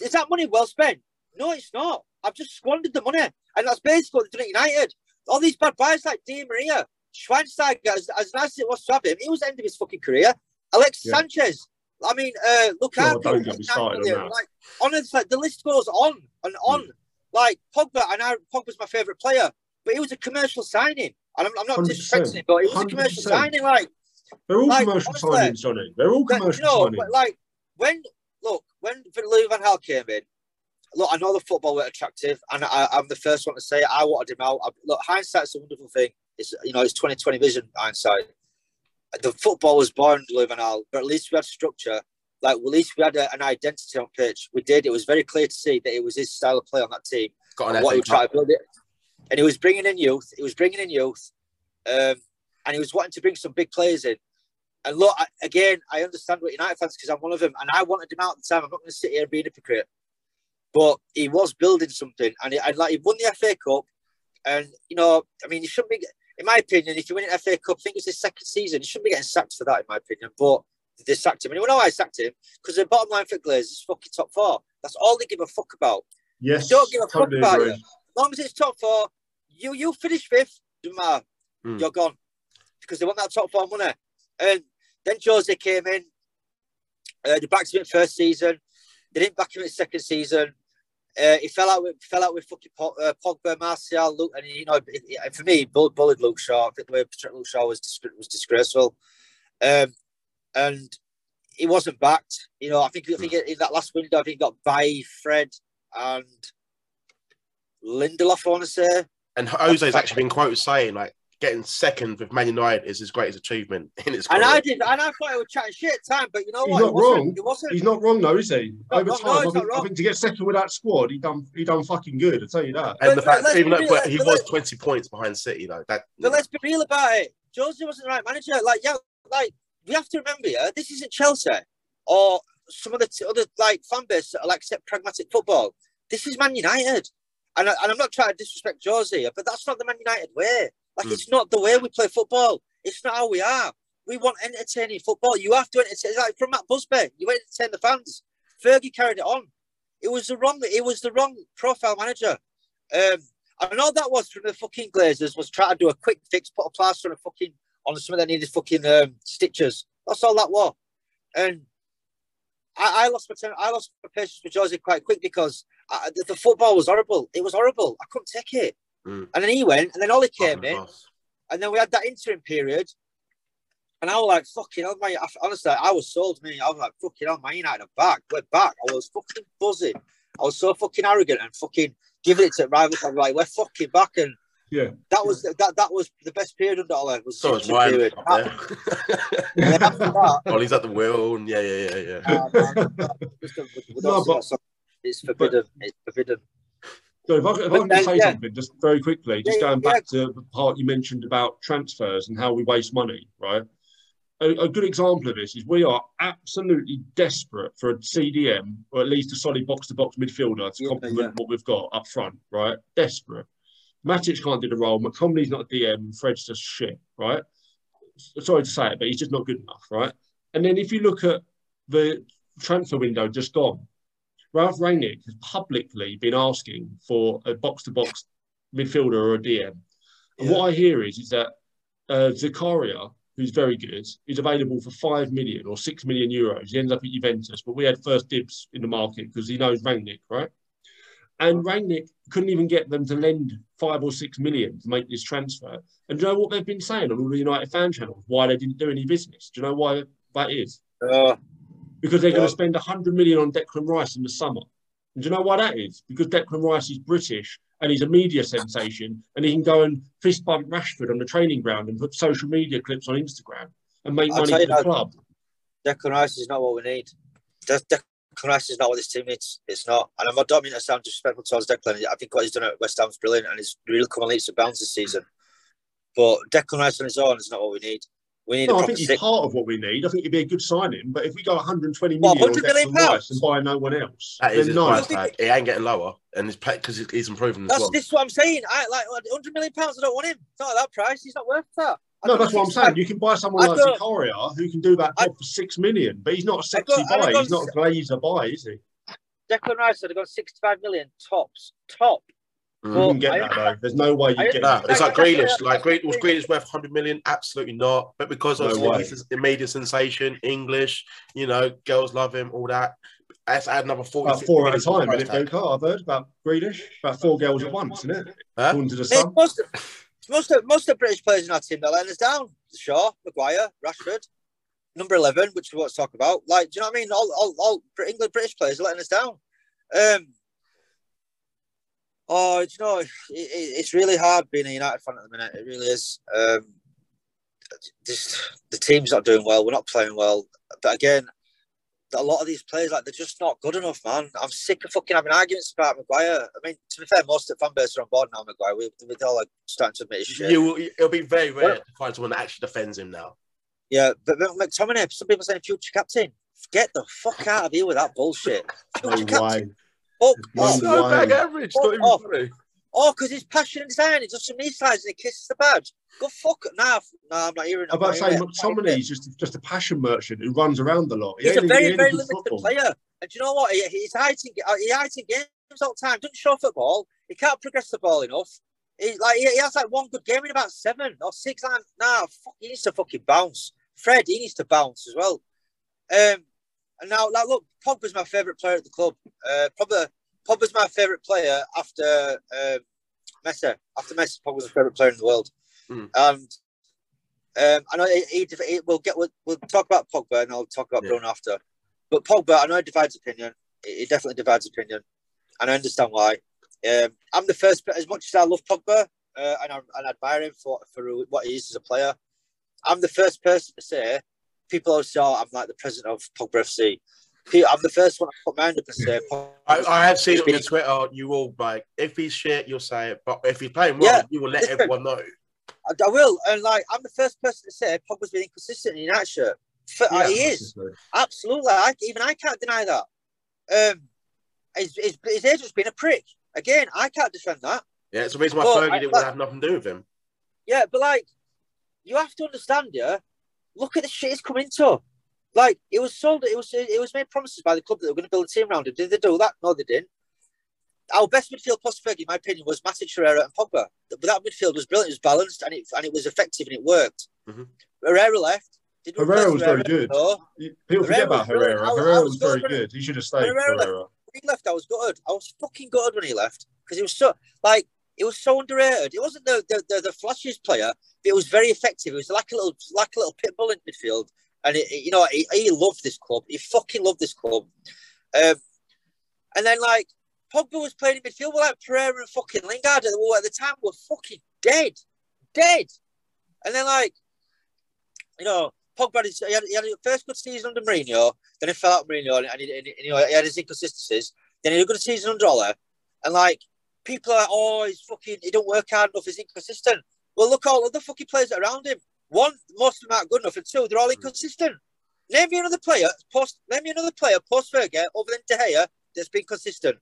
is that money well spent? No, it's not. I've just squandered the money, and that's basically what they've United. All these bad buys like Di Maria, Schweinsteiger, as, as nice as it was to have him, he was the end of his fucking career. Alex Yeah. Sanchez. I mean, uh, look at don't get me started on that. Hmm. Like, honestly, the list goes on and on. Like Pogba, and I, Pogba's my favourite player, but he was a commercial signing. And I'm, I'm not 100%, disrespecting him, but he was a commercial signing. Like, They're all like, commercial honestly, signings, Johnny. They're all commercial you know, signings. but like when look when Louis Van Gaal came in, look, I know the football were attractive, and I, I'm the first one to say it, I wanted him out. I, look, hindsight's a wonderful thing. It's you know it's 2020 vision hindsight. The football was born Gaal, but at least we had structure. Like at least we had a, an identity on pitch. We did. It was very clear to see that it was his style of play on that team Got and an what he was to build it. And he was bringing in youth. He was bringing in youth, um, and he was wanting to bring some big players in. And look, I, again, I understand what United fans because I'm one of them, and I wanted him out at the time. I'm not going to sit here and be hypocrite, but he was building something, and he, and like he won the FA Cup, and you know, I mean, he shouldn't be. In my opinion, if you win an FA Cup, I think it's his second season. He shouldn't be getting sacked for that, in my opinion. But they sacked him, and you know why I sacked him? Because the bottom line for Glazers is fucking top four. That's all they give a fuck about. yes, don't give a fuck totally about agree. you. As long as it's top four, you you finish fifth, doesn't matter. Hmm. You're gone because they want that top four money. And then Jose came in. Uh, they backed him in first season. They didn't back him in second season. Uh, he fell out with fell out with fucking uh, Pogba, Martial, Luke, and you know, it, it- for me, bull- bullied Luke Shaw. I think the way Luke Shaw was was disgraceful. Um, and he wasn't backed. You know, I think I think in that last window, I think he got by Fred and Lindelof. I want to say. And Jose's actually been quoted saying like getting second with Man United is his greatest achievement in his career. And. I did, and I thought I was chatting shit at the time, but you know He's what? not it wasn't. wrong. It wasn't. He's not wrong though, is he? Not Over wrong. time, No, I, think, not I think to get second with that squad, he done he done fucking good. I tell you that. and the fact, even though real, but he but was 20 points behind City, though. That But let's be real about it. Jose wasn't the right manager. Like, yeah, like we have to remember, yeah, this isn't Chelsea or some of the t- other like fan base that will accept pragmatic football. This is Man United, and, I, and I'm not trying to disrespect Jose, here, but that's not the Man United way. Like, Mm. it's not the way we play football. It's not how we are. We want entertaining football. You have to entertain. Like from Matt Busby, you entertain the fans. Fergie carried it on. It was the wrong. It was the wrong profile manager. Um, and all that was from the fucking Glazers was trying to do a quick fix, put a plaster on a fucking on something that needed fucking um, stitches. That's all that was. And I, I lost my I lost my patience with Jose quite quick because I, the, the, football was horrible. It was horrible. I couldn't take it. Mm. And then he went, and then Ollie came in, and then we had that interim period. And I was like, fucking hell, my honestly, I was sold, me. I was like, fucking hell, Man United are back. We're back. I was fucking buzzing. I was so fucking arrogant and fucking giving it to rivals. I'm like, we're fucking back. And yeah, that was that that was the best period of Dollar. Was so was mine. Period. that, well, he's at the wheel, and yeah, yeah, yeah, yeah. no, but, it's forbidden. But, it's forbidden. So if I, if I can then, say yeah. something just very quickly, just yeah, going back yeah. to the part you mentioned about transfers and how we waste money, right? A, a, good example of this is we are absolutely desperate for a CDM or at least a solid box-to-box midfielder to complement what we've got up front, right? Desperate. Matic can't do the role. McTominay's not a DM. Fred's just shit, right? Sorry to say it, but he's just not good enough, right? And then if you look at the transfer window just gone, Ralf Rangnick has publicly been asking for a box-to-box midfielder or a DM. And yeah. what I hear is, is that uh, Zakaria, who's very good, is available for five million or six million euros. He ends up at Juventus, but we had first dibs in the market because he knows Rangnick, right? And Rangnick couldn't even get them to lend five or six million to make this transfer. And do you know what they've been saying on all the United fan channels? Why they didn't do any business? Do you know why that is? Uh, because they're yeah. going to spend 100 million on Declan Rice in the summer. And do you know why that is? Because Declan Rice is British and he's a media sensation and he can go and fist bump Rashford on the training ground and put social media clips on Instagram and make I'll money for the club. Declan Rice is not what we need. De- Declan Rice is not what this team needs. It's not. And I'm not don't mean to sound disrespectful towards Declan. I think what he's done at West Ham's brilliant and he's really come on leaps and bounds this season. But Declan Rice on his own is not what we need. We need no, I think he's part of what we need. I think he'd be a good signing. But if we go 120 million what, 100 million pounds and buy no one else, that is his no. price tag. He ain't getting lower, and it's because he's improving that's, as well. This is what I'm saying. I like 100 million pounds. I don't want him. It's not that price. He's not worth that. I no, that's what I'm saying. You can buy someone like Zakaria who can do that job I, for six million, but he's not a sexy got, buy. He's not a glazer buy, is he? Declan Rice said I got 65 million tops, top. Mm. You can get that though. There's no way you get that. It's like Grealish. Like was Grealish worth 100 million? Absolutely not. But because of no he's a media sensation, English, you know, girls love him, all that. Let's add another 40. About four at a time, isn't it, I've heard about Grealish. About four girls at once, isn't it? Huh? According to the Sun. Most of, most of, most of the British players in our team, they're letting us down. Shaw, Maguire, Rashford, number 11, which we want to talk about. Like, do you know what I mean? All, all, all England British players are letting us down. Um, Oh, you know, it, it, it's really hard being a United fan at the minute. It really is. Um, this, the team's not doing well. We're not playing well. But again, a lot of these players, like they're just not good enough, man. I'm sick of fucking having arguments about Maguire. I mean, to be fair, most of the fan base are on board now, Maguire. We, we're all like starting to admit his shit. You, it'll be very rare to find someone that actually defends him now. Yeah, but McTominay, some people saying future captain. Get the fuck out of here with that bullshit. Future no captain. Oh, oh, no bag average. Oh, not even oh, oh, because he's passionate design. He does some knee slides and he kisses the badge. Go fuck it. Nah, nah, I'm not hearing I'm about saying McTominay is just, just a passion merchant who runs around a lot. He he's a very, very limited football. player. And do you know what? He, he's hiding, uh, he hides games all the time. Doesn't show football. He can't progress the ball enough. He, like, he, he has like one good game in about seven or six. Like, nah, fuck, he needs to fucking bounce. Fred, he needs to bounce as well. Um, and now, like, look, Pogba's my favourite player at the club. Uh, probably Pogba's my favourite player after uh, Messi. After Messi, Pogba's my favourite player in the world. Mm. And um, I know he, he, he, we'll get we'll, we'll, talk about Pogba and I'll talk about yeah. Bruno after. But Pogba, I know he divides opinion. He definitely divides opinion, and I understand why. Um, I'm the first, as much as I love Pogba uh, and, I, and admire him for, for what he is as a player, I'm the first person to say people always say oh, I'm like the president of Pogba FC. I'm the first one to put my hand up and say. I, I have seen it on your Twitter. You will like if he's shit, you'll say it. But if he's playing well, yeah, you will let everyone know. I, I, will, and like I'm the first person to say Pogba's been inconsistent in that shirt. For, yeah, uh, he is absolutely. I, even I can't deny that. Um, his, his, his agent's been a prick. Again, I can't defend that. Yeah, it's the reason why but Fergie didn't like, have nothing to do with him. Yeah, but like, you have to understand, yeah. Look at the shit he's coming to. Like it was sold, it was it was made promises by the club that they were going to build a team around him. Did they do that? No, they didn't. Our best midfield plus Fergie, in my opinion, was Matic, Herrera, and Pogba. But that midfield was brilliant, it was balanced, and it and it was effective and it worked. Mm-hmm. Herrera left, Did we Herrera replace was very good. No. People forget about was. Herrera. I- I Herrera was was very good. good. He should have stayed. Herrera- Herrera. When he left, I was gutted. I was fucking gutted when he left because he was so like it was so underrated. It wasn't the the, the, the flashiest player, but it was very effective. It was like a little like a little pit bull in midfield, and it, it- you know he, he loved this club. He fucking loved this club. Um, and then like Pogba was playing in midfield, well, like Pereira and fucking Lingard, who at the time were fucking dead, dead. And then like you know. Pogba had, his, he, had, he had his first good season under Mourinho, then he fell out Mourinho, and, and, he, and he- you know he had his inconsistencies. Then he had a good season under Ole, and like people are like, "Oh, he's fucking, he don't work hard enough, he's inconsistent." Well, look all the fucking players around him. One, most of them aren't good enough, and two, they're all hmm. inconsistent. Name me another player post. Name me another player post Fergie other than De Gea that's been consistent.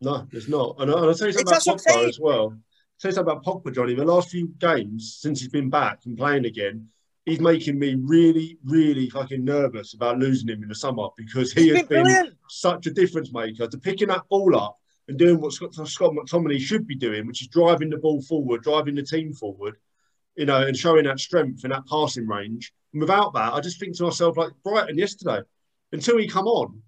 No, it's not. And, I'll tell you something about Pogba as well. I'll tell you something about Pogba, Johnny. The last few games since he's been back and playing again, he's making me really, really fucking nervous about losing him in the summer because he He's has been been such a difference maker to picking that ball up and doing what Scott, Scott McTominay should be doing, which is driving the ball forward, driving the team forward, you know, and showing that strength and that passing range. And without that, I just think to myself, like Brighton yesterday, until he come on,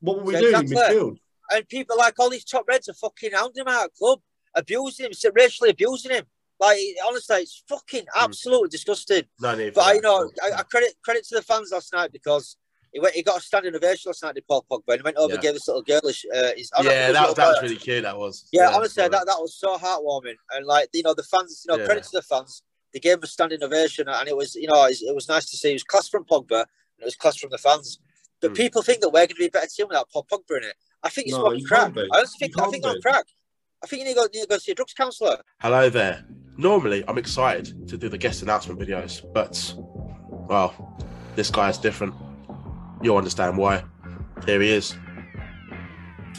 what were we Yeah, doing exactly. in midfield? And people like all these top reds are fucking hounding him out of club, abusing him, racially abusing him. Like honestly, it's fucking hmm. absolutely disgusting. No But I that. know I, I credit credit to the fans last night because he went, he got a standing ovation last night to Paul Pogba and he went over Yeah. and gave this little girlish. Uh, his, yeah, his that, that was really cute. That was. Yeah, honestly, sorry. that, that was so heartwarming. And like you know, the fans, you know, Yeah. credit to the fans. They gave him a standing ovation, and it was you know, it, it was nice to see. It was class from Pogba, and it was class from the fans. But Mm. people think that we're going to be a better team without Paul Pogba in it. I think it's No, fucking you crack. be. I honestly think You I think can't I'm crack. I think you need to go, need to go see a drugs counsellor. Hello there. Normally, I'm excited to do the guest announcement videos, but well, this guy is different. You'll understand why. Here he is.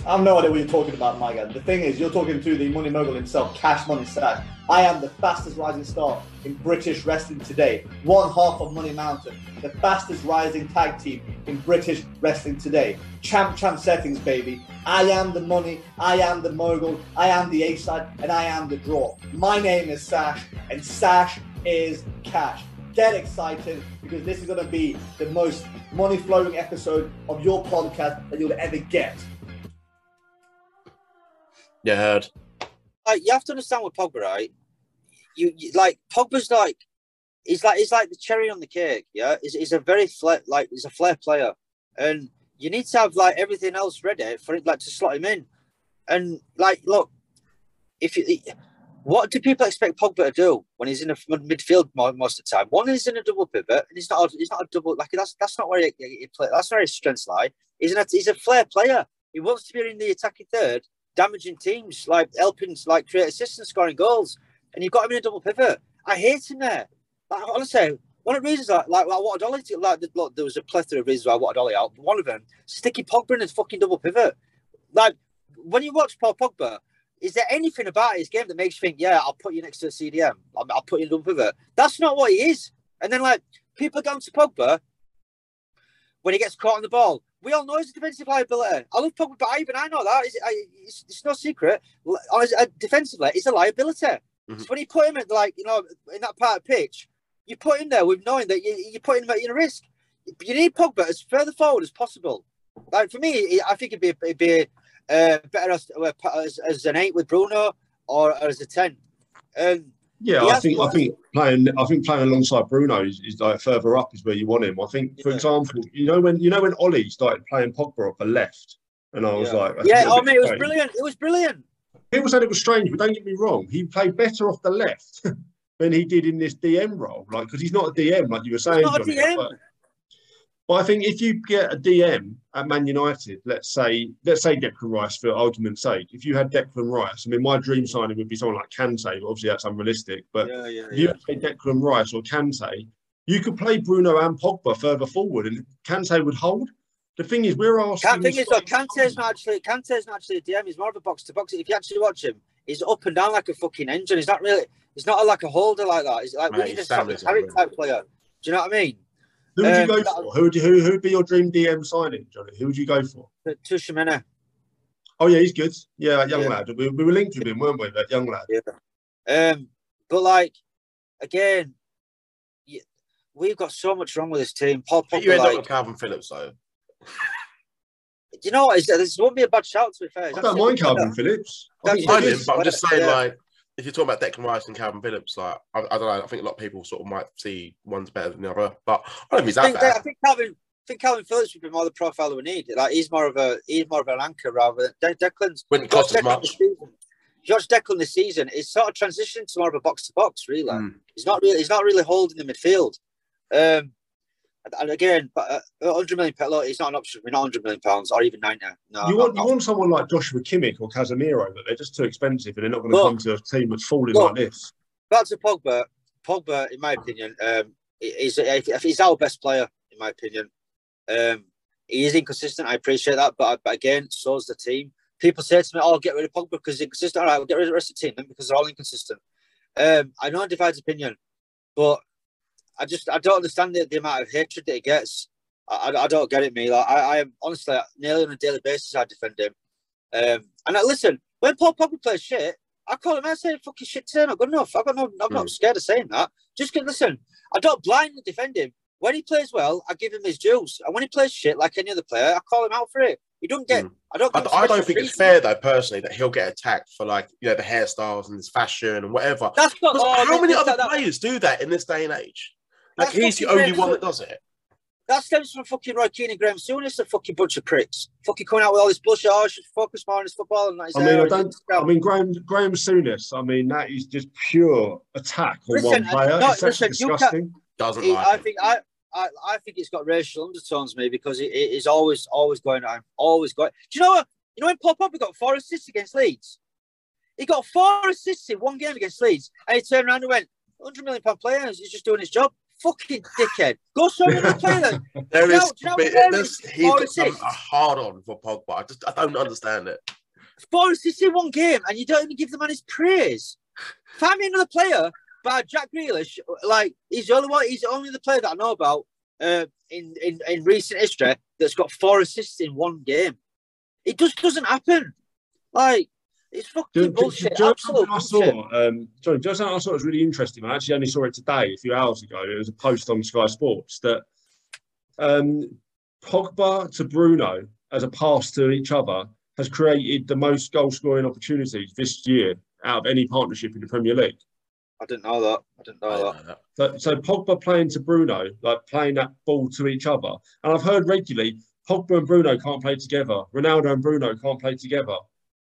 I have no idea what you're talking about, my guy. The thing is, you're talking to the money mogul himself, Cash Money Stash. I am the fastest rising star in British wrestling today. One half of Money Mountain, the fastest rising tag team in British wrestling today. Champ, champ settings, baby. I am the money, I am the mogul, I am the A side, and I am the draw. My name is Sash, and Sash is Cash. Get excited because this is going to be the most money flowing episode of your podcast that you'll ever get. You heard. Like you have to understand with Pogba, right? You, you like Pogba's like he's like he's like the cherry on the cake. Yeah, he's, he's a very flair like he's a flair player, and you need to have like everything else ready for it like to slot him in. And like, look, if you what do people expect Pogba to do when he's in a midfield most of the time? One is in a double pivot, and he's not. a- He's not a double. Like that's that's not where he, he, play. That's where his strengths lie. He's an, he's a flair player. He wants to be in the attacking third, damaging teams, like helping, like create assists and scoring goals. And you've got him in a double pivot. I hate him there. Like honestly, one of the reasons, like, like, like what Dolly, like, look, there was a plethora of reasons why I wanted Dolly out. One of them, sticky Pogba in his fucking double pivot. Like when you watch Paul Pogba, is there anything about his game that makes you think, yeah, I'll put you next to a CDM, I'll, I'll put you in love with pivot? That's not what he is. And then like people are going to Pogba when he gets caught on the ball. We all know he's a defensive liability. I love Pogba, but I, even I know that. It's, it's, it's no secret. Uh, Defensively, he's a liability. Mhm. So when you put him at like you know in that part of pitch, you put him there with knowing that you, you're putting him at your risk. You need Pogba as further forward as possible. Like for me, I think it'd be it'd be uh, better as, as as an eight with Bruno or, as a ten. Um, Yeah, I think I think playing I think playing alongside Bruno is, is like further up is where you want him. I think, for Yeah. example, you know when you know when Ollie started playing Pogba off the left, and I was Yeah. like, yeah, oh man, it was strange. brilliant. It was brilliant. People said it was strange, but don't get me wrong, he played better off the left than he did in this DM role, like because he's not a DM like you were saying. not a Johnny, DM. But, but I think if you get a DM at Man United, let's say let's say Declan Rice for argument's sake, if you had Declan Rice, I mean, my dream signing would be someone like Kante, but obviously that's unrealistic. But Yeah, yeah, if you play Declan Rice or Kante, you could play Bruno and Pogba further forward, and Kante would hold. The thing is, we're asking. The thing think is though, Kante's not actually Kante's not actually a DM. He's more of a box to box. If you actually watch him, he's up and down like a fucking engine. He's not really. He's not like a holder like that. He's like we need a he's Simon type player. Do you know what I mean? Who would you um, go that- for? Who would you, who who would be your dream DM signing, Johnny? Who would you go for? But Tchouaméni. Oh yeah, he's good. Yeah, that young Yeah. lad. We, we were linked with him, weren't we? That young lad. Um, but like again, you, we've got so much wrong with this team. Paul You Pogba, end up with Kalvin Phillips though. you know what? It's, this won't be a bad shout to be fair. I don't mind Kalvin Phillips. I think I he did, is. but I'm just saying, Yeah. like, if you're talking about Declan Rice and Kalvin Phillips, like, I, I don't know. I think a lot of people sort of might see one's better than the other, but I don't think he's that think, I think Kalvin. I think Kalvin Phillips would be more the profile that we need. Like he's more of a he's more of an anchor rather than De- Declan's. Wouldn't cost as Declan much. season- Josh Declan this season is sort of transitioning to more of a box to box. Really, Mm. he's not really he's not really holding the midfield. Um, and- again, but uh, 100 million pounds. Look, it's not an option. We're not 100 million pounds or even 90. No, You not- want you want someone like Joshua Kimmich or Casemiro, but they're just too expensive and they're not going to come to a team that's falling Look. like this. back to Pogba. Pogba, in my opinion, um, is if he's our best player, in my opinion. Um, he is inconsistent. I appreciate that, but, but again, so's the team. People say to me, "Oh, get rid of Pogba because he's inconsistent." All right, we'll get rid of the rest of the team then because they're all inconsistent. Um, I know it divides opinion, but I just I don't understand the, the amount of hatred that he gets. I, I, I don't get it, me. Like I, I am honestly nearly on a daily basis. I defend him. Um, and I, listen, when Paul Pogba plays shit, I call him. I say fucking shit today. Not good enough. I got no. I'm not scared of saying that. Just listen. I don't blindly defend him. When he plays well, I give him his dues. And when he plays shit like any other player, I call him out for it. You don't get. Mm. I don't. I, I don't think it's fair though, personally, that he'll get attacked for like you know the hairstyles and his fashion and whatever. That's not. Oh, how many other that- players do that in this day and age? Like That's he's the only fair. one that does it. That stems from fucking Roy Keane and Graham Souness, a fucking bunch of pricks. Fucking coming out with all this bullshit. Oh, I should focus more on his football and not his I mean, hair I don't. I mean, Graham Graham Souness. I mean, that is just pure attack on Listen, one player. no, it's listen, disgusting. Doesn't He- like I it. think I, I I think it's got racial undertones, me, because it, it is always always going on, always going. Do you know what? You know when Pop Paul Pogba got four assists against Leeds, he got four assists in one game against Leeds, and he turned around and went, "100 million pound player, he's just doing his job." Fucking dickhead. Go show me the player. There is, know- do you know but what there there's, is? he's got some, a hard on for Pogba. I just I don't understand it. Four assists in one game, and you don't even give the man his praise. Find me another player, but Jack Grealish, like he's the only one. He's the only the player that I know about uh, in, in in recent history that's got four assists in one game. It just doesn't happen. Like it's fucking Do, do, do, bullshit. do Absolute something I bullshit. saw? Um, Johnny, do you know something I saw was really interesting? I actually only saw it today, a few hours ago. It was a post on Sky Sports that um, Pogba to Bruno as a pass to each other has created the most goal scoring opportunities this year out of any partnership in the Premier League. I didn't know that. I didn't I know don't that. know that. So, so Pogba playing to Bruno, like playing that ball to each other. And I've heard regularly Pogba and Bruno can't play together. Ronaldo and Bruno can't play together.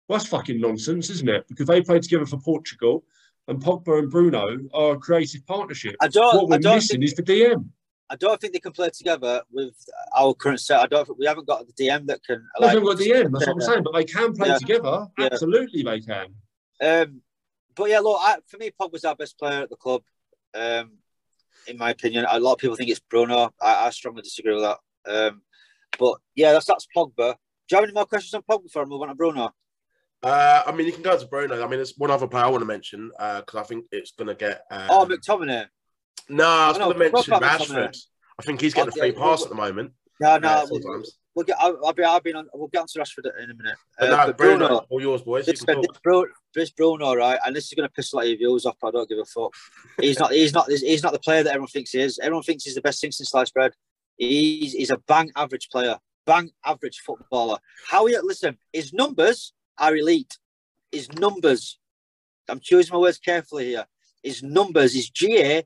Well, that's fucking nonsense, isn't it? Because they played together for Portugal and Pogba and Bruno are a creative partnership. I don't. what we're I don't missing think. is the DM. I don't think they can play together with our current set. I don't. think We haven't got the DM that can. They haven't got the DM, that's what I'm saying. But they can play Yeah. together. Yeah. Absolutely, they can. Um, but yeah, look, I, for me, Pogba's our best player at the club. Um, in my opinion, a lot of people think it's Bruno. I, I strongly disagree with that. Um, but yeah, that's that's Pogba. Do you have any more questions on Pogba before I move on to Bruno? Uh, I mean, you can go to Bruno. I mean, there's one other player I want to mention because I think it's going to get. Um, oh, McTominay. no, I was Oh, no, going to mention talk about McTominay. Rashford. I think he's getting Oh, a free yeah, pass well, at the moment. No, no, uh, we'll, we'll get. I'll, I'll be. I've been on. We'll get onto Rashford in a minute. But Uh, no, but Bruno, Bruno, all yours, boys. You this, can this. Bruno, this Bruno, right? And this is going to piss a lot of your viewers off. But I don't give a fuck. He's not. He's not. He's not the player that everyone thinks he is. Everyone thinks he's the best thing since sliced bread. He's he's a bang average player, bang average footballer. How he listen? His numbers are elite. His numbers. I'm choosing my words carefully here. His numbers, his GA,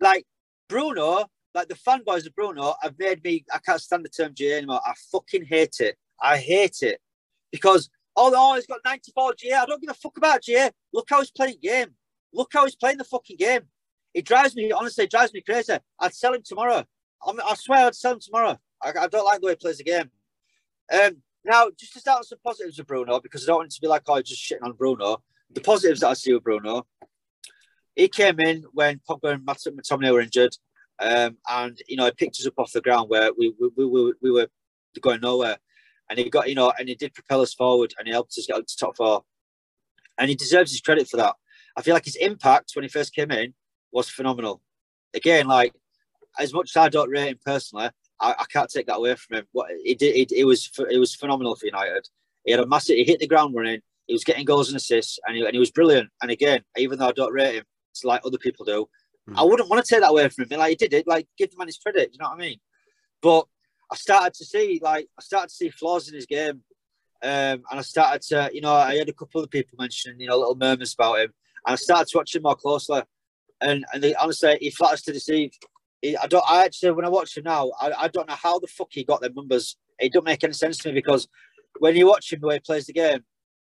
like Bruno, like the fanboys of Bruno have made me. I can't stand the term GA anymore. I fucking hate it. I hate it because oh, oh he's got 94 GA. I don't give a fuck about GA. Look how he's playing game. Look how he's playing the fucking game. It drives me honestly. It drives me crazy. I'd sell him tomorrow. I, I swear I'd sell him tomorrow. I, I don't like the way he plays the game. Um, now, just to start with some positives of Bruno, because I don't want it to be like, oh, just shitting on Bruno. The positives that I see with Bruno, he came in when Pogba and Mat- McTominay were injured, um, and you know he picked us up off the ground where we we, we, we, we were going nowhere, and he got you know and he did propel us forward and he helped us get to top four, and he deserves his credit for that. I feel like his impact when he first came in was phenomenal. Again, like as much as I don't rate him personally, I, I can't take that away from him. What he did, it, it was it was phenomenal for United. He had a massive. He hit the ground running. He was getting goals and assists, and he, and he was brilliant. And again, even though I don't rate him, it's like other people do. I wouldn't want to take that away from him. Like he did it, like give the man his credit. You know what I mean? But I started to see, like, I started to see flaws in his game, um, and I started to, you know, I had a couple of people mentioning, you know, little murmurs about him, and I started to watch him more closely. And and they, honestly, he flatters to deceive. I don't. I actually, when I watch him now, I, I don't know how the fuck he got them numbers. It don't make any sense to me because when you watch him the way he plays the game,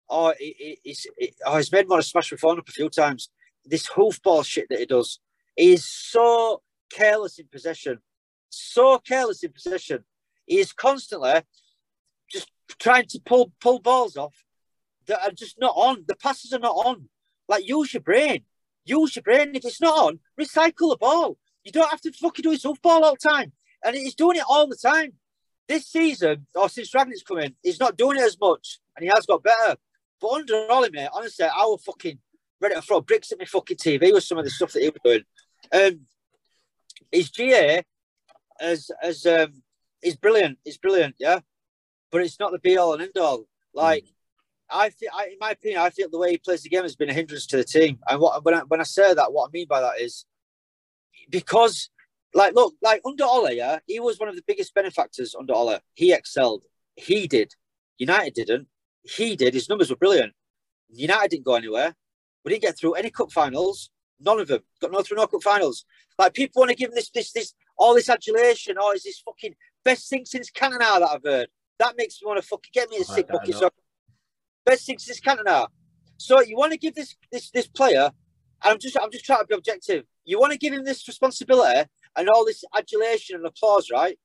oh, he, he's he, oh, he's made more smash reform up a few times. This hoofball shit that he does, he is so careless in possession, so careless in possession. He is constantly just trying to pull pull balls off that are just not on. The passes are not on. Like use your brain. Use your brain. If it's not on, recycle the ball. You don't have to fucking do his ball all the time. And he's doing it all the time. This season, or since Rangnick's come in, he's not doing it as much, and he has got better. But under Ollie, mate, honestly, I was fucking ready to throw bricks at my fucking TV with some of the stuff that he was doing. Um, his GA as as um, is brilliant. It's brilliant, yeah, but it's not the be all and end all. Like I feel, I, in my opinion, I feel the way he plays the game has been a hindrance to the team. And what when I, when I say that, what I mean by that is because, like, look, like under Ole, yeah, he was one of the biggest benefactors under Ole. He excelled. He did. United didn't. He did. His numbers were brilliant. United didn't go anywhere. We didn't get through any cup finals. None of them got no through no cup finals. Like people want to give him this, this, this, all this adulation. Oh, is this fucking best thing since Cantona that I've heard? That makes me want to fucking get me a sick bucket. So best thing since Cantona. So you want to give this this this player, I'm just I'm just trying to be objective. You want to give him this responsibility and all this adulation and applause, right?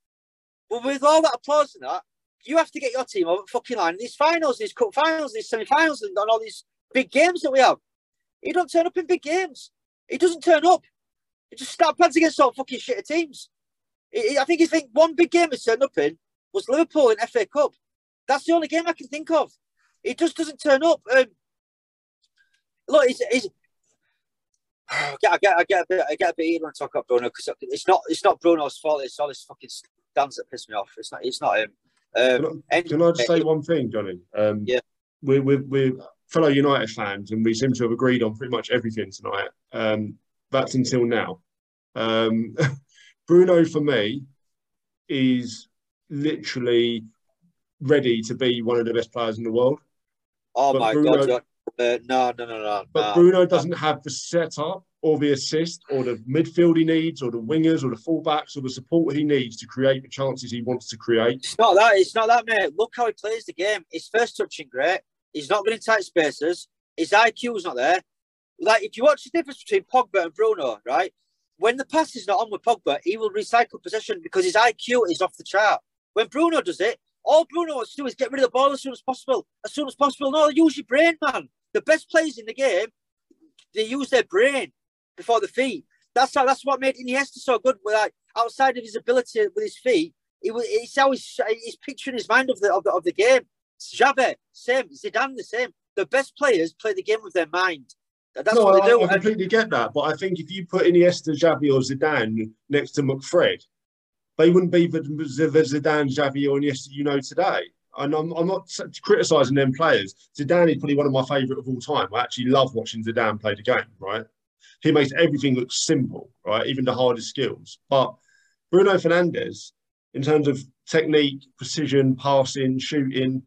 But with all that applause and that, you have to get your team over the fucking line in these finals, these cup finals, these semi-finals, and all these big games that we have. He don't turn up in big games. He doesn't turn up. He just start plans against all fucking shit teams. I think he think one big game he turned up in was Liverpool in FA Cup. That's the only game I can think of. He just doesn't turn up. Um, look, he's, he's I get, I get, I get a bit, I get a bit heated when I talk about Bruno because it's not, it's not Bruno's fault. It's all this fucking dance that piss me off. It's not, it's not him. Um, can, I, can I just say one thing, Johnny? Um, yeah, we're, we're, we're fellow United fans, and we seem to have agreed on pretty much everything tonight. Um, that's until now. Um, Bruno, for me, is literally ready to be one of the best players in the world. Oh but my Bruno, god! Uh, no, no, no, no. But no, Bruno doesn't have the setup or the assist or the midfield he needs or the wingers or the fullbacks or the support he needs to create the chances he wants to create. It's not that. It's not that, mate. Look how he plays the game. His first touching great. He's not good in tight spaces. His IQ is not there. Like if you watch the difference between Pogba and Bruno, right? When the pass is not on with Pogba, he will recycle possession because his IQ is off the chart. When Bruno does it, all Bruno wants to do is get rid of the ball as soon as possible. As soon as possible. No, use your brain, man. The best players in the game, they use their brain before the feet. That's how. That's what made Iniesta so good. With like outside of his ability with his feet, he was. It's how he's, he's picturing his mind of the of the, of the game. Xavi, same. Zidane, the same. The best players play the game with their mind. That's no, what they do. I, I completely get that, but I think if you put Iniesta, Xavi, or Zidane next to McFred, they wouldn't be the, the Zidane, Xavi, or Iniesta you know today. And I'm, I'm not criticising them players. Zidane is probably one of my favourite of all time. I actually love watching Zidane play the game, right? He makes everything look simple, right? Even the hardest skills. But Bruno Fernandes, in terms of technique, precision, passing, shooting,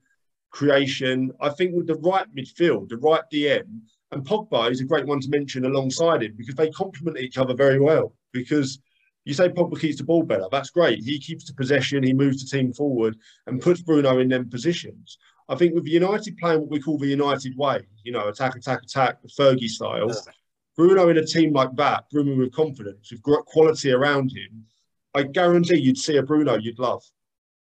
creation, I think with the right midfield, the right DM, and Pogba is a great one to mention alongside him because they complement each other very well. Because you say Pogba keeps the ball better. That's great. He keeps the possession, he moves the team forward and puts Bruno in them positions. I think with United playing what we call the United way, you know, attack, attack, attack, Fergie style. Bruno in a team like that, Bruno with confidence, with quality around him, I guarantee you'd see a Bruno you'd love.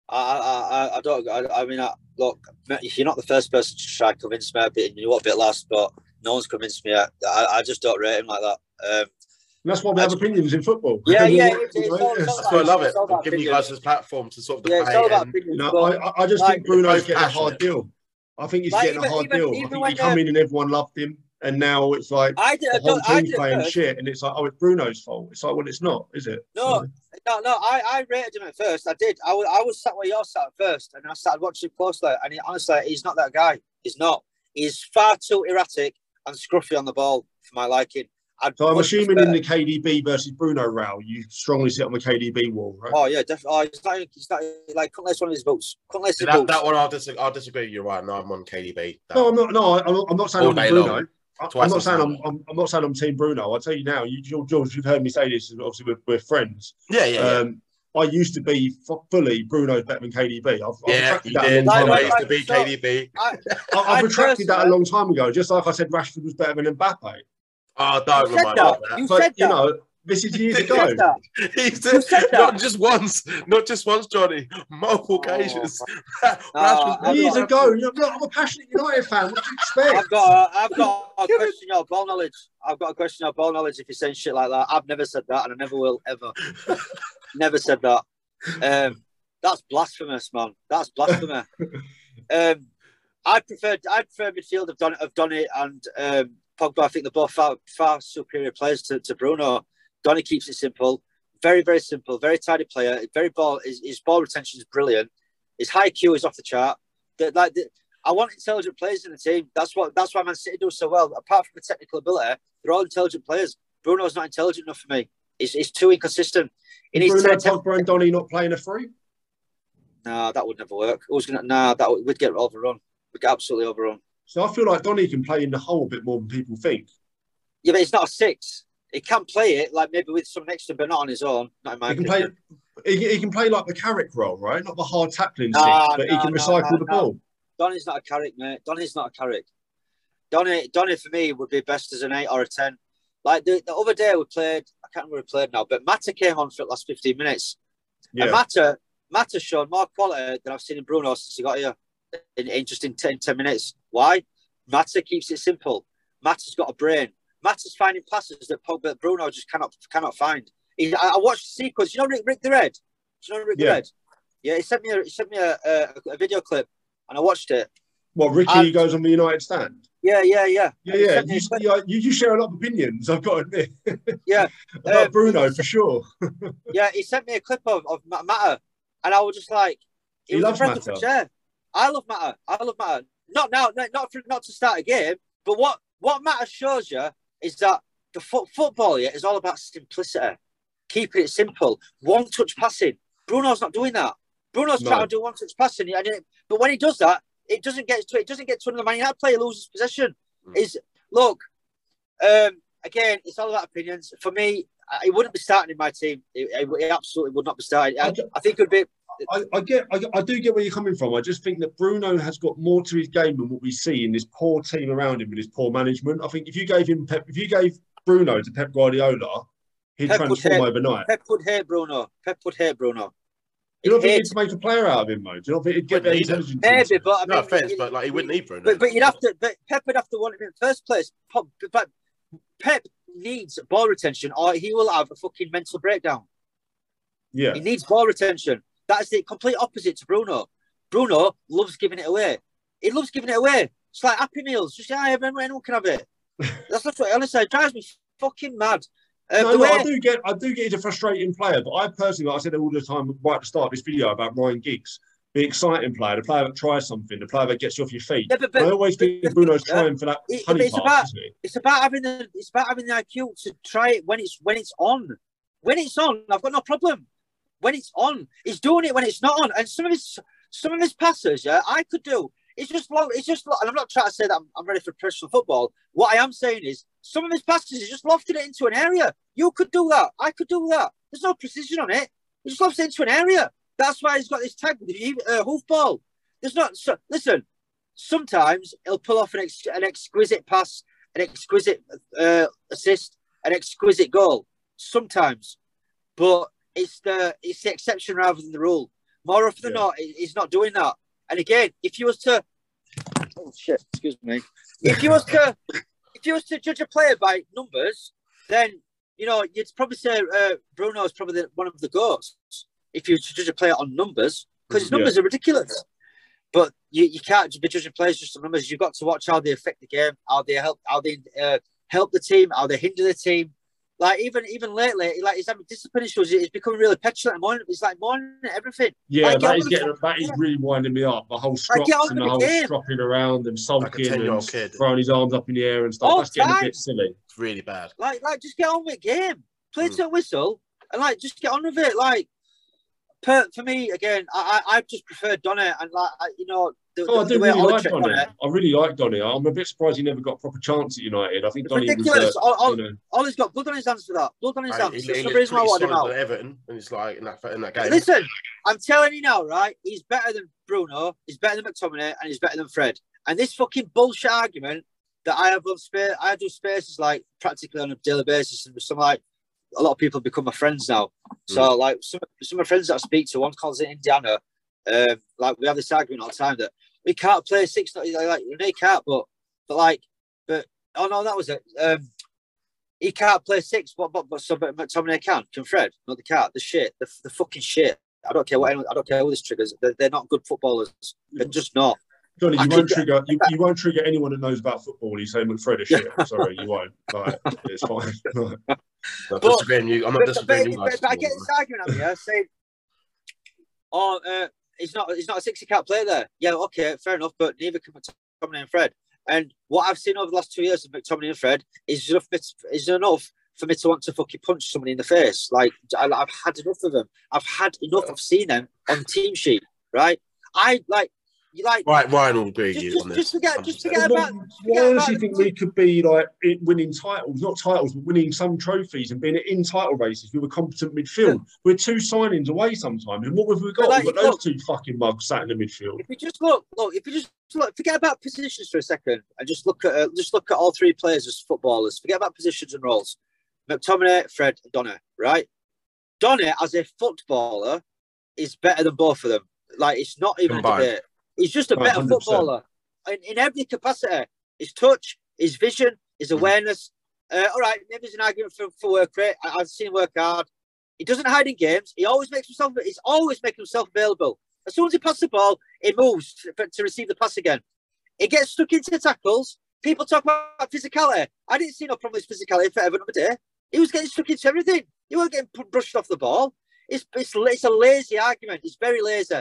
I, I, I don't. I, I mean, I, look, you're not the first person to try to convince me. But you know a bit last, but no one's convinced me yet. I, I just don't rate him like that. Um, that's why we have opinions in football. Yeah, yeah. It's, it's all, it's That's why I love it. I'm giving you guys this platform to sort of debate. Yeah, it's all about opinions, no, I, I just like, think Bruno's getting a hard deal. I think he's like, getting even, a hard even, deal. Even I think he came um, in and everyone loved him, and now it's like I did, the whole team playing shit, and it's like, oh, it's Bruno's fault. It's like, well, it's not, is it? No, no, no. I, I rated him at first. I did. I was, I was sat where you're sat at first, and I started watching him closely. And he, honestly, he's not that guy. He's not. He's far too erratic and scruffy on the ball for my liking. I'd So I'm assuming in the KDB versus Bruno row, you strongly sit on the KDB wall, right? Oh yeah, definitely. Oh, it's not. It's not like couldn't less one of his votes. Couldn't less that, votes. that one I'll disagree. I'll disagree. with you right now. I'm on KDB. That- No, I'm not. No, I- I'm not, I'm not saying I'm day Bruno. long. I- Twice I'm not saying I'm, I'm. I'm not saying I'm Team Bruno. I'll tell you now. You, George, George, you've heard me say this. Obviously, we're, we're friends. yeah, yeah, yeah. Um, I used to be f- fully Bruno's better than KDB. I've, I've yeah, retracted you that a did. long time I ago. used to be KDB. I, I- I've I retracted that a long time ago. Just like I said, Rashford was better than Mbappe. Oh, don't You remind me that. of that. You But said you that. know, this is years ago. said that. He said, said that. not just once, not just once, Johnny, multiple Oh, occasions. No, Rashford's I've years got- ago. You know, I'm a passionate United fan. What do you expect? I've got. A, I've got a question your ball knowledge. I've got a question your ball knowledge. If you're saying shit like that, I've never said that, and I never will ever. never said that. Um, that's blasphemous, man. That's blasphemy. um, I prefer. I prefer midfield of Don of Donny and um, Pogba. I think they're both far, far superior players to, to Bruno. Donny keeps it simple, very very simple, very tidy player. Very ball. His, his ball retention is brilliant. His IQ is off the chart. That like the, I want intelligent players in the team. That's what. That's why Man City do so well. Apart from the technical ability, they're all intelligent players. Bruno's not intelligent enough for me. He's, he's too inconsistent. He needs Bruno, 10, 10 Pogba, and Donny not playing a free. Nah, that would never work. Who's gonna? Nah, that would, we'd get overrun. We'd get absolutely overrun. So I feel like Donny can play in the hole a bit more than people think. Yeah, but he's not a six. He can play it like maybe with some extra, to but not on his own. Not in my He can play. He, can- he can play like the Carrick role, right? Not the hard tackling Nah, six, but he can nah, recycle the ball. Donny's not a Carrick, mate. Donny's not a Carrick. Donny, Donny for me would be best as an eight or a ten. Like the, the other day we played, I can't remember who we played now, but Mata came on for the last 15 minutes. And Yeah, Mata, Mata showed more quality than I've seen in Bruno since he got here in, in just in 10, 10 minutes. Why? Mata keeps it simple. Mata's got a brain. Mata's finding passes that Pogba, Bruno just cannot cannot find. He, I, I watched the sequence. You know Rick, Rick the Red? Do you know Rick Yeah. the Red? Yeah, he sent me a, he sent me a, a, a video clip and I watched it. well, Ricky and- goes on the United stand. Yeah, yeah, yeah. Yeah, yeah. You, yeah, you, you share a lot of opinions. I've got to admit. Yeah. about Um, Bruno for sure. Yeah, he sent me a clip of, of Mata, and I was just like, He was a loves breath of Mata. fresh air. I love Mata. I love Mata. Not now, not not, for, not to start a game, but what what Mata shows you is that the foot, football yeah, is all about simplicity, keeping it simple, one touch passing. Bruno's not doing that. Bruno's No. trying to do one touch passing, and it, but when he does that, it doesn't get to it doesn't get to another Man United player loses possession. Mm. Is look, um, again, it's all about opinions. For me, I- he wouldn't be starting in my team. He, he- he absolutely would not be starting. I, I I think it would be. I, I get, I, I do get where you're coming from. I just think that Bruno has got more to his game than what we see in this poor team around him with his poor management. I think if you gave him Pep, if you gave Bruno to Pep Guardiola, he'd Pep transform hate- overnight. Pep would hate Bruno. Pep would hate Bruno. Do you not He'd think he'd make a player out of him, though? Do you not think he'd get Wouldn't that need him. intelligence? Maybe, but I mean, No offense, but like he wouldn't need Bruno. But, but you'd have to. But Pep would have to want him in the first place. Pep, but Pep needs ball retention, or he will have a fucking mental breakdown. Yeah, He needs ball retention. That is the complete opposite to Bruno. Bruno loves giving it away. He loves giving it away. It's like Happy Meals. Just yeah, everyone, anyone can have it. That's not what honestly it drives me fucking mad. Uh, no, no, way, I do get, I do get he's a frustrating player, but I personally, like I said all the time right at the start of this video about Ryan Giggs, the exciting player, the player that tries something, the player that gets you off your feet. Yeah, but- but- I always think but- Bruno's trying for that It- it's pass, about- it's about having the it's about having the IQ to try it when it's when it's on. When it's on, I've got no problem. When it's on, he's doing it when it's not on. And some of his some of his passes, yeah, I could do. It's just long. It's just. And I'm not trying to say that I'm, I'm ready for professional football. What I am saying is, some of his passes, he's just lofted it into an area. You could do that. I could do that. There's no precision on it. He just lofts it into an area. That's why he's got this tag with the uh, hoofball. There's not. So, listen, sometimes he'll pull off an, ex, an exquisite pass, an exquisite uh, assist, an exquisite goal. Sometimes, but it's the it's the exception rather than the rule. More often than Yeah. not, he's not doing that. And again, if you was to, oh shit, excuse me, if you was to, if you was to judge a player by numbers, then you know you'd probably say uh, Bruno is probably the, one of the goats. If you judge a player on numbers, because his Yeah. numbers are ridiculous. But you, you can't be judging players just on numbers. You've got to watch how they affect the game, how they help, how they uh, help the team, how they hinder the team. Like even even lately, like he's having discipline issues. He's becoming really petulant. and Morning, he's like morning everything. Yeah, Like, get that on is getting the- that is really winding me up. The whole Like, get strops on and the with whole the game. stropping around and sulking 10-year-old and kid. throwing his arms up in the air and stuff. All That's getting a bit silly. It's really bad. Like like just get on with the game. Play Mm. to a whistle and like just get on with it. Like per, for me again, I I, I just prefer Donna and like I, you know the, Oh, I the, do the way really like Donny. Donna. I really like Donny. I'm a bit surprised he never got a proper chance at United. I think It's Donny was, ridiculous. uh, All- all- you know, Ollie's got blood on his hands for that. Blood on his Like, hands. he, That's he the reason why I pretty wanted him out. Everton, and it's like in that in that game. Listen, I'm telling you now, right? He's better than Bruno. He's better than McTominay, and he's better than Fred. And this fucking bullshit argument that I have on space, I do spaces like practically on a daily basis, and some like a lot of people become my friends now. So like some some of my friends that I speak to, one calls it Indiana. Um, like we have this argument all the time that we can't play six. Like, like Renee can't, but but like, but oh no, that was it. Um, he can't play six, but but but so but McTominay can. Can Fred? No, they can't. The shit. The, the fucking shit. I don't care what anyone. I don't care who this triggers. They're, they're not good footballers. They're just not. Johnny, you could won't get- trigger you, you won't trigger anyone that knows about football. You say McFred is shit. Sorry, you won't. Like, it's fine. I'm not But- disagreeing you. I'm not But, but, disagreeing you but, but I get this argument on here saying, "Oh, uh, he's not. He's not a sixty cap player there." Yeah, okay, fair enough. But neither can McTominay and Fred. And what I've seen over the last two years of McTominay and Fred is enough. Is enough for me to want to fucking punch somebody in the face. Like I, I've had enough of them. I've had enough of seeing them on the team sheet. Right? I like you like. Right, Ryan will agree with Just, you just, on this. just forget. Just forget about. Well, I honestly think we could be like winning titles, not titles, but winning some trophies and being in title races with a competent midfield. We're two signings away sometimes. And what have we got? Like, We've got those look- two fucking mugs sat in the midfield. If you just look, look, if you just look, forget about positions for a second, and just look at uh, just look at all three players as footballers. Forget about positions and roles. McTominay, Fred, and Donna, right? Donna, as a footballer, is better than both of them. Like it's not even Combined. a debate. He's just a better 100%. footballer in, in every capacity. His touch, his vision, his Mhm. awareness. Uh, all right, maybe there's an argument for, for work rate. I, I've seen him work hard. He doesn't hide in games. He always makes himself. He's always making himself available. As soon as he passes the ball, he moves to, to receive the pass again. He gets stuck into tackles. People talk about physicality. I didn't see no problem with his physicality for the day. He was getting stuck into everything. He wasn't getting brushed off the ball. It's, it's, it's a lazy argument. It's very lazy.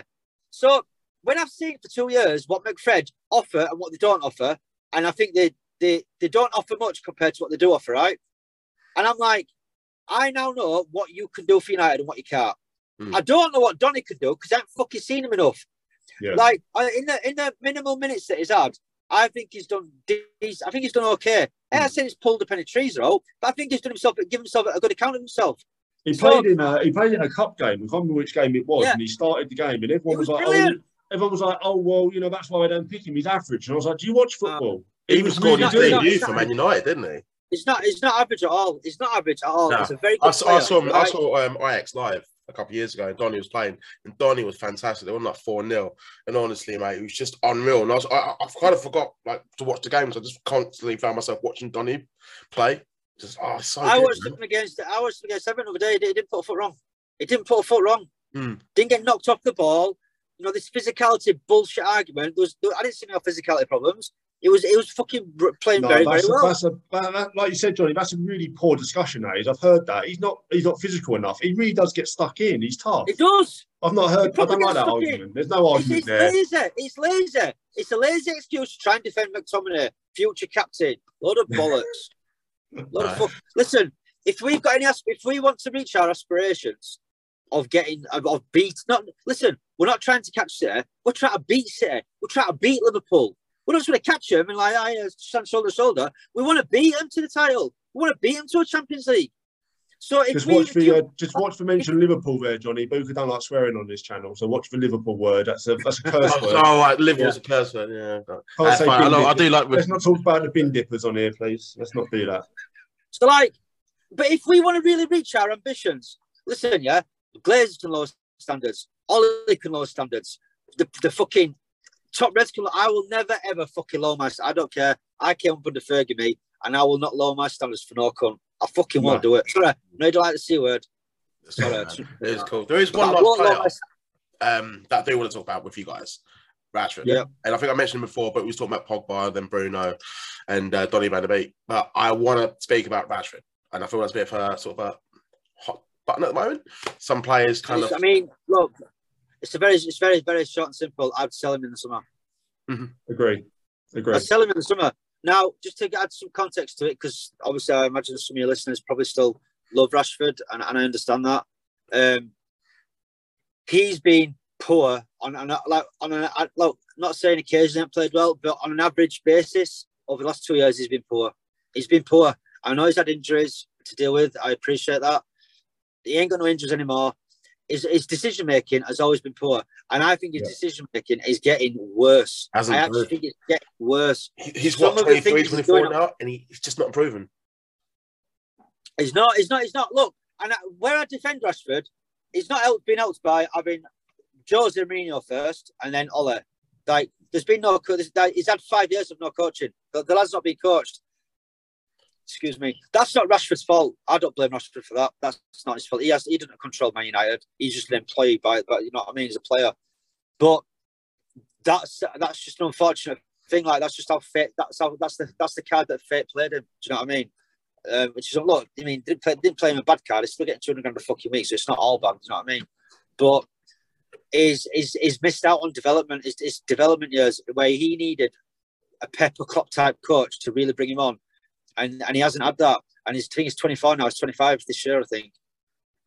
So when I've seen for two years what McFred offer and what they don't offer, and I think they, they, they don't offer much compared to what they do offer, right? And I'm like, I now know what you can do for United and what you can't. Hmm. I don't know what Donny could do because I haven't fucking seen him enough. Yeah. Like in the in the minimal minutes that he's had, I think he's done. He's, I think he's done okay. I'm not saying he's pulled up any trees out, but I think he's done himself, given himself a good account of himself. He So- played in a he played in a cup game. I can't remember which game it was, Yeah. and he started the game, and everyone It was, was like, brilliant. "Oh, everyone was like, oh well, you know that's why I don't pick him. He's average." And I was like, "Do you watch football?" He even scored his not- he's not- debut for Man United, didn't he? It's not. It's not average at all. It's not average at all. No. It's a very I good saw, player. I saw him. I saw um, Ajax live a couple of years ago, and Donny was playing, and Donny was fantastic. They won like four 0 and honestly, mate, it was just unreal. And I was, I, I I kind of forgot like to watch the games. I just constantly found myself watching Donny play. Just oh, so I good, watched man. him against. I watched him against Everton the other day. He didn't- put a foot wrong. He didn't put a foot wrong. Hmm. Didn't get knocked off the ball. You know this physicality bullshit argument. There was I didn't see no physicality problems. It was it was fucking playing No, very very a, well. that's a that, like you said, Johnny. That's a really poor discussion. That is. I've heard that he's not he's not physical enough. He really does get stuck in. He's tough. It does. I've not heard. I don't like that stuck in. argument. There's no It's, argument it's there. lazy. It's lazy. It's a lazy excuse to try and defend McTominay, future captain. Load of bollocks. Load of fuck. Listen, if we've got any, if we want to reach our aspirations of getting of, of beat, not listen, we're not trying to catch City. We're trying to beat City. We're trying to beat Liverpool. We don't just want to catch them and like, I uh, stand shoulder to shoulder. We want to beat them to the title. We want to beat them to a Champions League. So if Just we, watch if for you- uh, just watch for mention Liverpool there, Johnny. Booker don't like swearing on this channel, so watch for Liverpool word. That's a that's a curse Oh, word. oh, right, Liverpool's a curse word. Yeah, Can't That's say fine. I, bin know, I do like. Let's not talk about the bin dippers on here, please. Let's not do that. So like, but if we want to really reach our ambitions, listen, yeah, Glazers can lower standards, Ollie can lower standards, the, the fucking top Reds can. I will never ever fucking lower my. I don't care. I came up under Fergie me, and I will not lower my standards for no cunt. I fucking won't do it. Sorry, no, I don't like the c word. Sorry, It is cool. There is one last player my um, that I do want to talk about with you guys. Rashford. Yeah. And I think I mentioned him before, but we was talking about Pogba, then Bruno, and uh, Donny Van de Beek. But I want to speak about Rashford. and I feel that's a bit of a sort of a button at the moment. Some players kind of. I mean, look, it's a very, it's very, very short and simple. I'd sell him in the summer. Agree. Agree. I'd sell him in the summer. Now, just to add some context to it, because obviously I imagine some of your listeners probably still love Rashford, and, and I understand that. Um, he's been poor on, on a, like on an look, not saying occasionally he played well, but on an average basis over the last two years he's been poor. He's been poor. I know he's had injuries to deal with. I appreciate that. He ain't got no injuries anymore. His, his decision making has always been poor, and I think his Yeah. decision making is getting worse. Hasn't I actually improved. think it's getting worse. He- He's Some what 23, 24 now, and he, he's just not improving. He's not. He's not. He's not. Look, and where I defend Rashford, he's not helped, been helped by having Jose Mourinho first, and then Ole. Like, there's been no. there's- He's had five years of no coaching. The, the lad's not been coached. Excuse me. That's not Rashford's fault. I don't blame Rashford for that. That's not his fault. He has. He didn't control Man United. He's just an employee by. But you know what I mean. He's a player. But that's that's just an unfortunate thing. Like that's just how fate. That's how. That's the that's the card that fate played him. Do you know what I mean? um, which is look. I mean, didn't play, didn't play him a bad card. He's still getting two hundred grand a fucking week, so it's not all bad. Do You know what I mean? But is is is missed out on development. His, his development years where he needed a Pepper Klopp type coach to really bring him on, and and he hasn't had that. And his thing is twenty four now. He's twenty five this year, I think.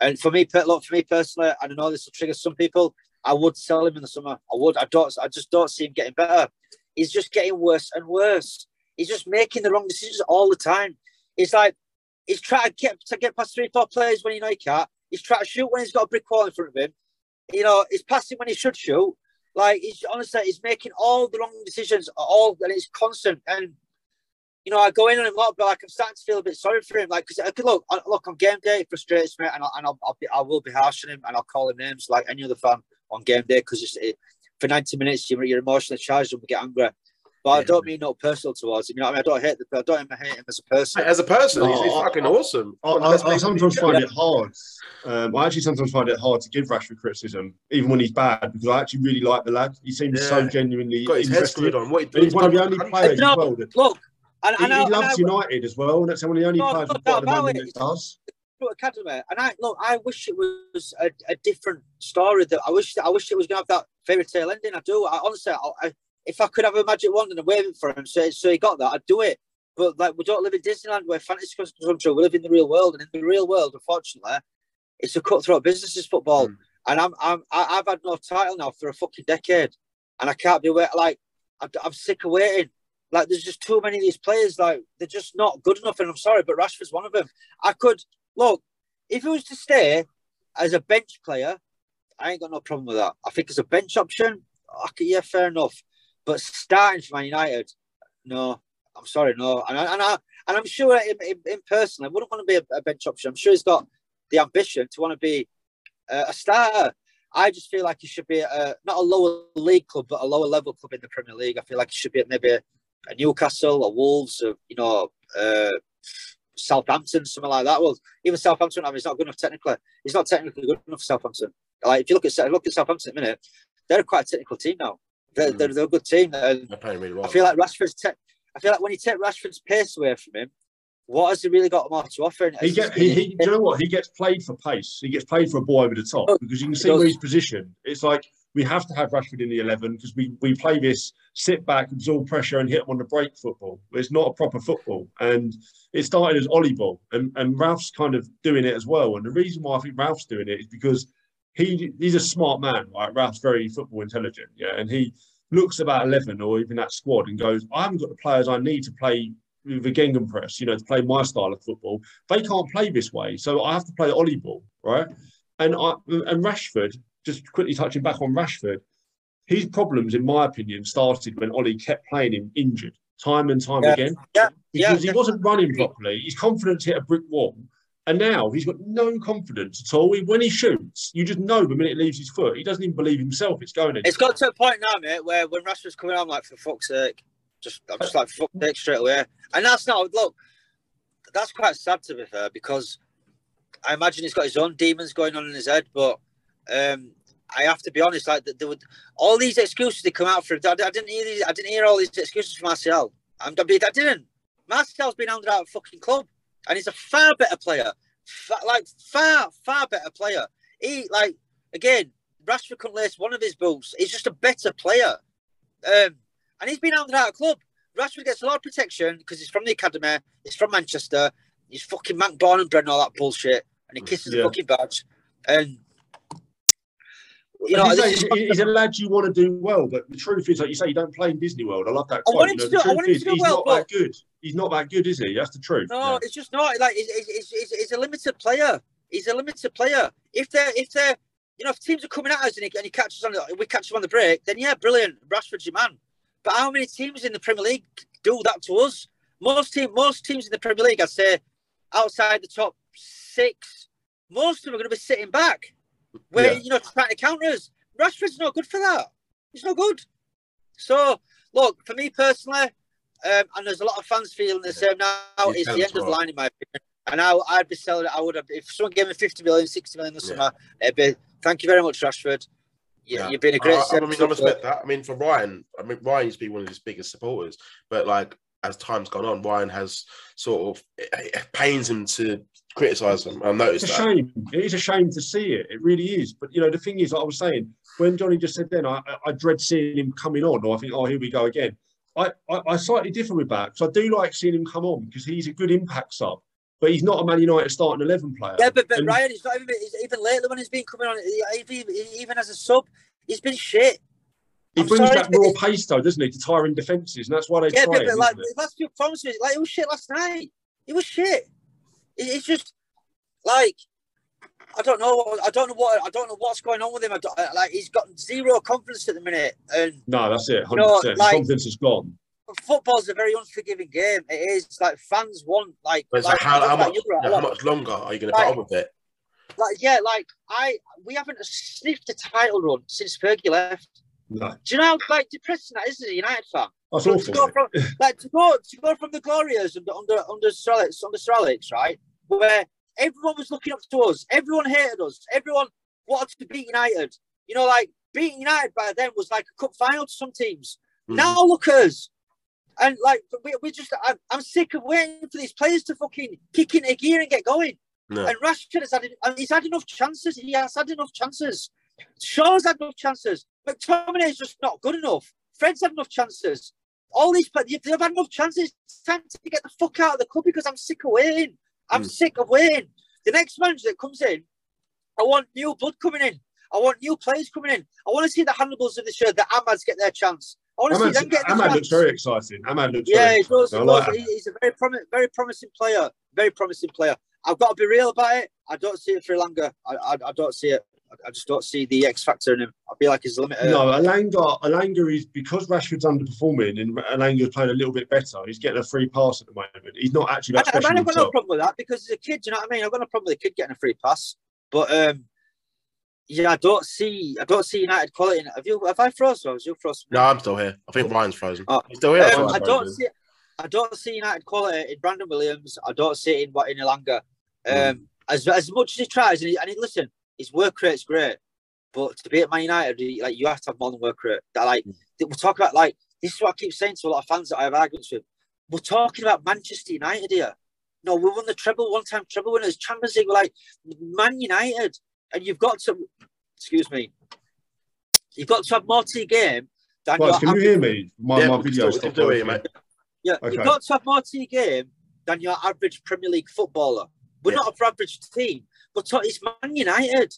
And for me, look for me personally, I know this will trigger some people. I would sell him in the summer. I would. I don't. I just don't see him getting better. He's just getting worse and worse. He's just making the wrong decisions all the time. It's like he's trying to get to get past three, four players when you know he can't. He's trying to shoot when he's got a brick wall in front of him. You know, he's passing when he should shoot. Like he's honestly, he's making all the wrong decisions, all and it's constant. And you know, I go in on him a lot, but like I'm starting to feel a bit sorry for him. Like, because I could look, I- look on game day, it frustrates me, and, I'll, and I'll, I'll be, I will be harsh on him, and I'll call him names like any other fan on game day because it, for 90 minutes you're, you're emotionally charged and we get angry. But I don't mean no personal towards him. You know I mean? I don't hate the, I don't even hate him as a person. As a person, he's, he's Oh, fucking I- awesome. I, One I, I players in the sometimes league. find it hard. Um, I actually sometimes find it hard to give Rashford criticism, even when he's bad, because I actually really like the lad. He seems so genuinely got his head interested. screwed on. What he And he's one of the only players No, as well that Look, and, he, and, I, he loves and I, United as well, that's one of the only No, players no we've got at the moment it. that does. Academy, and I look. I wish it was a, a different story. That I wish. I wish it was going to have that fairy tale ending. I do. I honestly, I, I, if I could have a magic wand and a wave it for him, so so he got that, I'd do it. But like, we don't live in Disneyland where fantasy comes true. We live in the real world, and in the real world, unfortunately, it's a cutthroat business. Is football, Mm. and I'm I'm I- I've had no title now for a fucking decade, and I can't be wait. Like, I'm, I'm sick of waiting. Like, there's just too many of these players. Like, they're just not good enough. And I'm sorry, but Rashford's one of them. I could look if he was to stay as a bench player, I ain't got no problem with that. I think as a bench option, okay, yeah, fair enough. But starting for Man United, no, I'm sorry, no. And I, and I and I'm sure in, in, in person, I wouldn't want to be a, a bench option. I'm sure he's got the ambition to want to be uh, a starter. I just feel like he should be a, not a lower league club, but a lower level club in the Premier League. I feel like he should be at maybe a Newcastle, a Wolves, or, you know, uh, Southampton, something like that. Well, even Southampton, I mean, he's not good enough technically. He's not technically good enough for Southampton. Like if you look at look at Southampton at the minute, they're quite a technical team now. They're, Mm. they're, they're a good team. And They're playing really well. I feel like Rashford's. Te- I feel like when you take Rashford's pace away from him, what has he really got more to offer? He it's get, he, he, do you know what? He gets played for pace. He gets played for a ball over the top Oh, because you can see where he's positioned. It's like we have to have Rashford in the 11 because we, we play this sit back, absorb pressure, and hit him on the break football. It's not a proper football. And it started as Ole ball, and, and Ralph's kind of doing it as well. And the reason why I think Ralph's doing it is because he he's a smart man, right? Ralph's very football intelligent, yeah, and he looks about 11 or even that squad and goes, I haven't got the players I need to play the Gegenpress, you know, to play my style of football. They can't play this way, so I have to play Ole ball, right? And I and Rashford, just quickly touching back on Rashford, his problems, in my opinion, started when Ole kept playing him injured time and time Yeah. again yeah, yeah, because he wasn't running properly. His confidence hit a brick wall. And now he's got no confidence at all. He- When he shoots, you just know the minute it leaves his foot, he doesn't even believe himself it's going in. It's got to a point now, mate, where when Rashford's coming on, I'm like, for fuck's sake, just I'm just like, for fuck's sake, straight away. And that's not look. That's quite sad to be fair, because I imagine he's got his own demons going on in his head. But um, I have to be honest, like there would all these excuses they come out for. I, I didn't hear these. I didn't hear all these excuses from Martial. I'm, I didn't. Martial's been hounded out of fucking club. and he's a far better player, far, like far far better player. He like again, Rashford couldn't lace one of his boots. He's just a better player, um, and he's been out of club. Rashford gets a lot of protection because he's from the academy. He's from Manchester. He's fucking Manc born and bred and all that bullshit, and he kisses yeah. the fucking badge. And you know, he's, a, he's, a lad you want to do well, but the truth is, like you say, you don't play in Disney World. I love that quote. I want him you know, to do, I want him to do he's well, not but... that good. He's not that good, is he? That's the truth. No, yeah. it's just not. Like, he's, he's, he's, he's, a limited player. He's a limited player. If they're, if they're, you know, if teams are coming at us and he, and he catches on, we catch him on the break, then yeah, brilliant. Rashford's your man. But how many teams in the Premier League do that to us? Most team, most teams in the Premier League, I'd say, outside the top six, most of them are going to be sitting back, where yeah. you know trying to counter us. Rashford's not good for that. He's not good. So, look, for me personally, um, and there's a lot of fans feeling the same now, it's the end of the line, in my opinion. And I, I'd be selling it. I would have, if someone gave me 50 million, 60 million this yeah. summer, it'd be, thank you very much, Rashford. Yeah. You've been a great I, I mean, I respect that. I mean, for Ryan, I mean, Ryan used to be one of his biggest supporters, but like, as time's gone on, Ryan has sort of it, it pains him to criticise them. I've noticed it's a that. shame. It is a shame to see it. It really is. But you know, the thing is, like I was saying, when Johnny just said then, I, I dread seeing him coming on, or I think, oh, here we go again. I, I, I slightly different with that because I do like seeing him come on because he's a good impact sub, but he's not a Man United starting eleven player. Yeah, but, but and, Ryan, he's not even he's, even lately when he's been coming on, even, even as a sub, he's been shit. He I'm brings sorry, that raw pace though, doesn't he, to tiring defences, and that's why they yeah, try but, but like last few performances, like it was shit last night. It was shit. It, it's just like I don't know. I don't know what. I don't know what's going on with him. Uh, like he's got zero confidence at the minute. And no, that's it. Hundred percent. Like, confidence is gone. Football's a very unforgiving game. It is like fans want like. like, like how, how, much, yeah, how much longer are you going to like, put up with it? Like yeah, like I we haven't sniffed a title run since Fergie left. No. Do you know how like depressing that is as a United fan? That's awful. To go from, like to go to go from the Glorious under under under Sir under Sir Alex, right? Where Everyone was looking up to us. Everyone hated us. Everyone wanted to beat United. You know, like beating United by then was like a cup final to some teams. Mm. Now look at us. And like we, we just, I'm, I'm, sick of waiting for these players to fucking kick into gear and get going. No. And Rashford has had, he's had enough chances. He has had enough chances. Shaw's had enough chances. McTominay is just not good enough. Fred's had enough chances. All these players, they've had enough chances. It's time to get the fuck out of the club because I'm sick of waiting. I'm mm. sick of waiting. The next manager that comes in, I want new blood coming in. I want new players coming in. I want to see the Hannibals of the show, the Amads get their chance. I want to Amad's, see them get the Amad chance. looks very exciting. Amad looks yeah, very he does. He like he's a very, prom- very promising player. Very promising player. I've got to be real about it. I don't see it for Elanga. I, I, I don't see it. I just don't see the X factor in him. I feel like he's limited. No, Elanga, Elanga is because Rashford's underperforming and Elanga's playing a little bit better. He's getting a free pass at the moment. He's not actually that I, special. I've got no problem with that because he's a kid. Do you know what I mean? I've got no problem with a kid getting a free pass. But um, yeah, I don't see, I don't see United quality. Have you? Have I frozen? Or you frozen? No, I'm still here. I think Ryan's frozen. Oh, He's still here. Um, I don't see. I don't see United quality in Brandon Williams. I don't see it in what in Elanga. Um, mm. as as much as he tries, and, he, and he, listen, his work rate's great. But to be at Man United, like you have to have more than work rate. That like mm. we're talking about like this is what I keep saying to a lot of fans that I have arguments with. We're talking about Manchester United here. No, we won the treble, one time treble winners, Champions League. We're like Man United, and you've got to excuse me. You've got to have more to your game than well, Can you hear me? My, yeah, my video stopped. mate. Yeah, okay. you've got to have more to your game than your average Premier League footballer. We're yeah. not a average team, but it's Man United.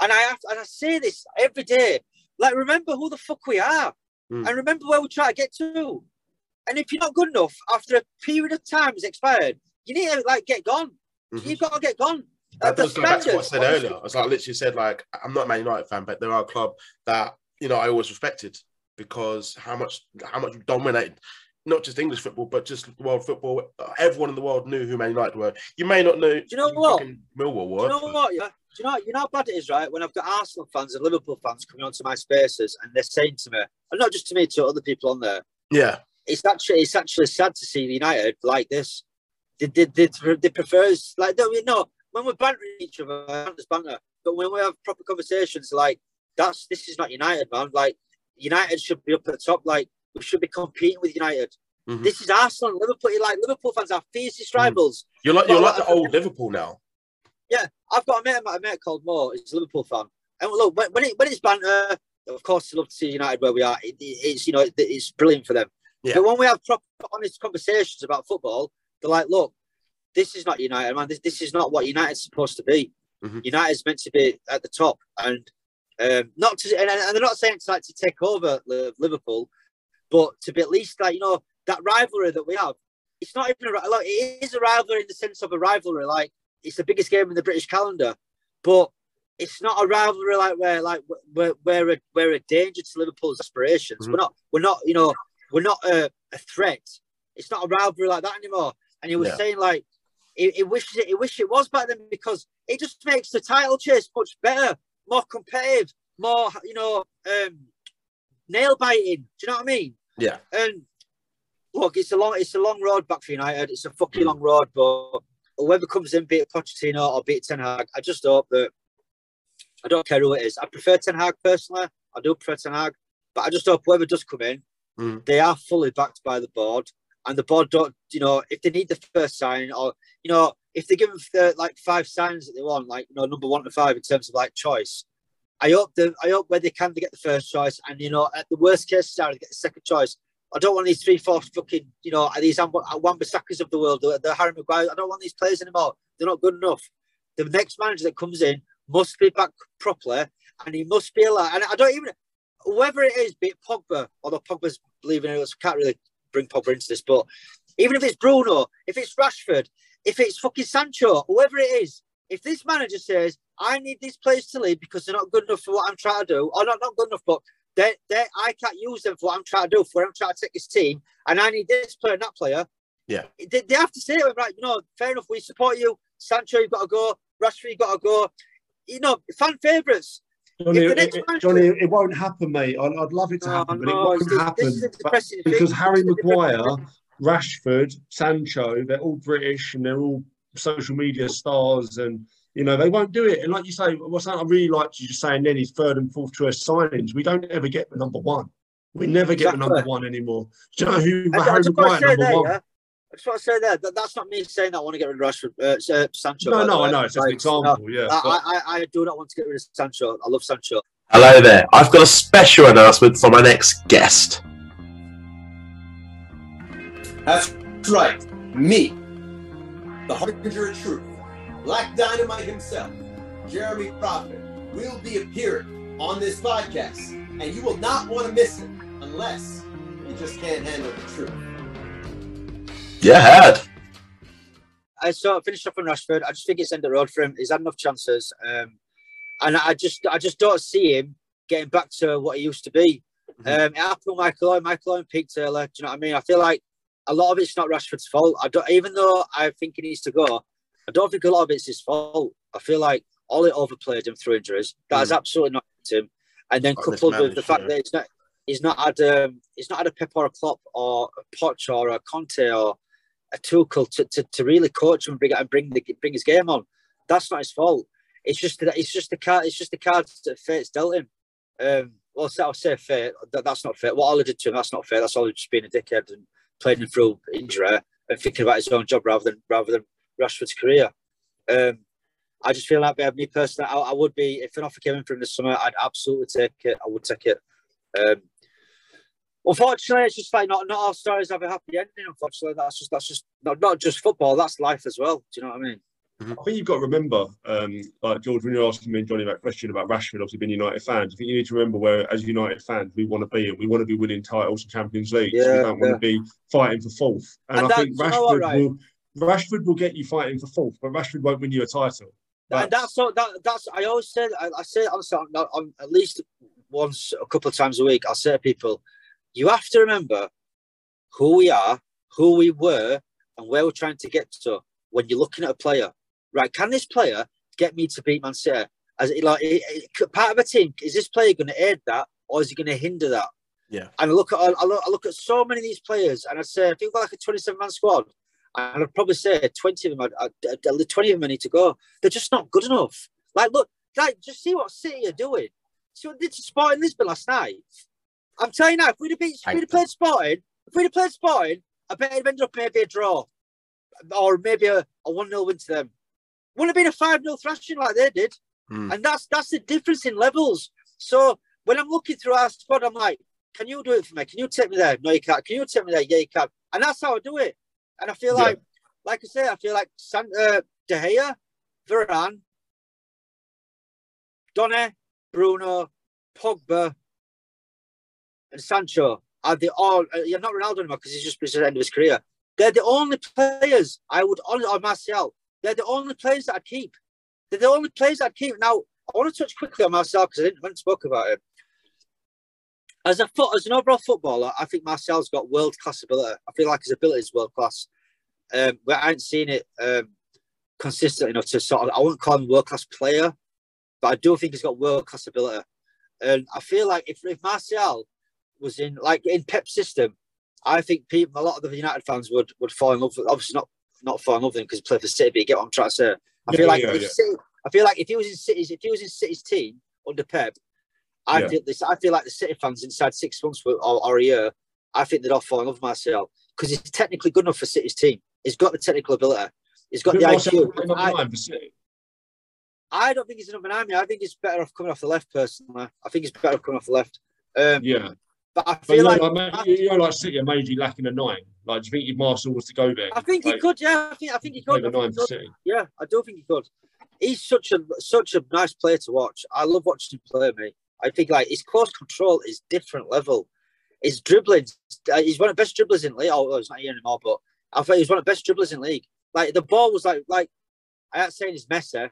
And I have and I say this every day. Like, remember who the fuck we are, mm. and remember where we try to get to. And if you're not good enough after a period of time has expired, you need to like get gone. Mm-hmm. You've got to get gone. That does go back to what I said earlier. It's like literally said, like I'm not a Man United fan, but there are a club that you know I always respected because how much how much dominated not just English football, but just world football. Everyone in the world knew who Man United were. You may not know. Do you know what? Millwall were. Do you know what? Yeah. Do you know? You know how bad it is, right? When I've got Arsenal fans and Liverpool fans coming onto my spaces and they're saying to me, and not just to me, to other people on there. Yeah. It's actually it's actually sad to see United like this. They they, they, they prefer like no, you know when we're bantering each other, there's banter. But when we have proper conversations, like that's this is not United, man. Like United should be up at the top. Like we should be competing with United. Mhm. This is Arsenal and Liverpool. Like Liverpool fans are fiercest Mhm. rivals. You're like you're like the old Liverpool now. Yeah, I've got a mate, a mate called Mo. He's a Liverpool fan, and look when, when, it, when it's banter, of course, I love to see United where we are. It, it- it's you know it- it's brilliant for them. Yeah. But when we have proper, honest conversations about football, they're like, "Look, this is not United, man. This, this is not what United's supposed to be. Mhm. United's meant to be at the top, and um, not to and, and they're not saying to like to take over Liverpool, but to be at least like you know that rivalry that we have. It's not even a like it is a rivalry in the sense of a rivalry. Like it's the biggest game in the British calendar, but it's not a rivalry like where like we're we're a, we're a danger to Liverpool's aspirations. Mhm. We're not we're not you know we're not a, a threat. It's not a rivalry like that anymore. And he was Yeah. saying like he, he wishes it he wishes it was back then because it just makes the title chase much better, more competitive, more you know um, nail biting. Do you know what I mean? Yeah. And look, it's a long, it's a long road back for United. It's a fucking long road, but whoever comes in, be it Pochettino or be it Ten Hag, I just hope that I don't care who it is. I prefer Ten Hag personally. I do prefer Ten Hag, but I just hope whoever does come in, Mm. they are fully backed by the board, and the board don't, you know, if they need the first sign or you know, if they give them the, like five signs that they want, like you know, number one to five in terms of like choice. I hope the I hope where they can they get the first choice, and you know, at the worst case scenario, they get the second choice. I don't want these three, four fucking, you know, these Wan-Bissakas of the world, the, the Harry Maguire. I don't want these players anymore. They're not good enough. The next manager that comes in must be back properly, and he must be allowed. And I don't even, whoever it is, be it Pogba, although Pogba's leaving I can't really bring Pogba into this, but even if it's Bruno, if it's Rashford, if it's fucking Sancho, whoever it is, if this manager says, I need these players to leave because they're not good enough for what I'm trying to do, or not, not good enough, but they they I can't use them for what I'm trying to do, for where I'm trying to take this team, and I need this player and that player. Yeah. They, they have to say to him, right, you know, fair enough, we support you. Sancho, you've got to go. Rashford, you've got to go. You know, fan favourites. Johnny, it, next it- Johnny, it won't happen, mate. I'd, I'd love it to No, happen, but it no, won't happen this is a But- depressing because thing. Harry This is a depressing Maguire. Rashford, Sancho, they're all British and they're all social media stars, and you know they won't do it. And like you say, what's that I really liked you just saying then is third and fourth choice signings. We don't ever get the number one. We never get the number one anymore. Do you know who I, I Harry just want Maguire to say number there, one? yeah. I just want to say there that that's not me saying that I want to get rid of Rashford, uh, uh, Sancho. No, no, I know it's just an Like, example. Yeah, I, but- I, I do not want to get rid of Sancho. I love Sancho. Hello there. I've got a special announcement for my next guest. That's right, me, the Harbinger of Truth, Black Dynamite himself, Jeremy Prophet, will be appearing on this podcast, and you will not want to miss it unless you just can't handle the truth. Yeah, had. I saw finished up on Rashford. I just think it's end the road for him. He's had enough chances, um, and I just I just don't see him getting back to what he used to be. Um, it happened with Michael Owen, Michael Owen, Pete Taylor. Do you know what I mean? I feel like a lot of it's not Rashford's fault. I don't, even though I think he needs to go, I don't think a lot of it's his fault. I feel like Ole overplayed him through injuries. That has absolutely not him. And then Not coupled with the fact yeah. that he's not he's not had um, he's not had a Pep or a Klopp or a Poch or a Conte or a Tuchel to, to, to really coach him and bring and bring the bring his game on. That's not his fault. It's just that it's just the card. It's just the cards that fate's dealt him. Um, well, I'll say fate. That, that's not fair. What Ole did to him, that's not fair. That's Ole just being a dickhead and playing through injury and thinking about his own job rather than rather than Rashford's career. Um, I just feel like uh, me personally, I, I would be if an offer came in from the summer, I'd absolutely take it. I would take it. Um, unfortunately, it's just like not not all stories have a happy ending. Unfortunately, that's just that's just not, not just football. That's life as well. Do you know what I mean? I think you've got to remember, um, like George, when you're asking me and Johnny that question about Rashford, obviously being United fans, I think you need to remember where, as United fans, we want to be, and we want to be winning titles and Champions League. so we don't want to be fighting for fourth. And, And I think you know what, Rashford right? will, Rashford will get you fighting for fourth, but Rashford won't win you a title. and that's so that that's I always say I, I say honestly on, on, at least once a couple of times a week I'll say to people you have to remember who we are who we were and where we're trying to get to when you're looking at a player right can this player get me to beat Man City as it, like it, it- part of a team is this player going to aid that or is he going to hinder that Yeah. and I look at I look, I look at so many of these players and I say if you've got like a 27 man squad and I'd probably say 20 of them, I'd, I'd- 20 of them need to go. They're just not good enough. Like, look, like, just see what City are doing. See what they did to Sporting Lisbon last night. I'm telling you now, if we'd have, beat, if we'd have played Sporting, if we'd have played Sporting, I bet it'd ended up maybe a draw, or maybe a, a one 0 win to them. Would have been a five 0 thrashing like they did, Hmm. and that's that's the difference in levels. So when I'm looking through our squad, I'm like, can you do it for me? Can you take me there? No, you can't. Can you take me there? Yeah, you can. And that's how I do it. And I feel Yeah. like, like I say, I feel like San, uh, De Gea, Varane, Donny, Bruno, Pogba, and Sancho are the all. Uh, you're not Ronaldo anymore because he's just reached the end of his career. They're the only players I would on or Martial. They're the only players that I'd keep. They're the only players I'd keep. Now I want to touch quickly on Martial because I didn't, I didn't spoke about him. As a foot, as an overall footballer, I think Martial's got world class ability. I feel like his ability is world class. Um, but I haven't seen it um, consistent enough to sort of. I wouldn't call him world class player, but I do think he's got world class ability. And I feel like if, if Martial was in like in Pep's system, I think people, a lot of the United fans would would fall in love. With, obviously, not not fall in love with him because he played for City. But you get what I'm trying to say. I Yeah, feel like yeah, if yeah. City, I feel like if he was in City's, if he was in City's team under Pep, I Yeah. feel this. I feel like the City fans inside six months or, or a year, I think they'd all fall in love with Martial because he's technically good enough for City's team. He's got the technical ability. He's got the IQ. I, nine for City. I don't think he's a number nine. I think he's better off coming off the left. Personally, I think he's better off coming off the left. Um, Yeah, but I but you feel like, like, you know, like City are majorly lacking a nine. Like, do you think if Martial was to go there, I think he could. Yeah, I think I think he could. I think nine he could. Yeah, I do think he could. He's such a such a nice player to watch. I love watching him play, mate. I think like his close control is different level. His dribbling, uh, he's one of the best dribblers in league. Oh, he's not here anymore, but I thought he was one of the best dribblers in league. Like the ball was like like I ain't saying he's Messi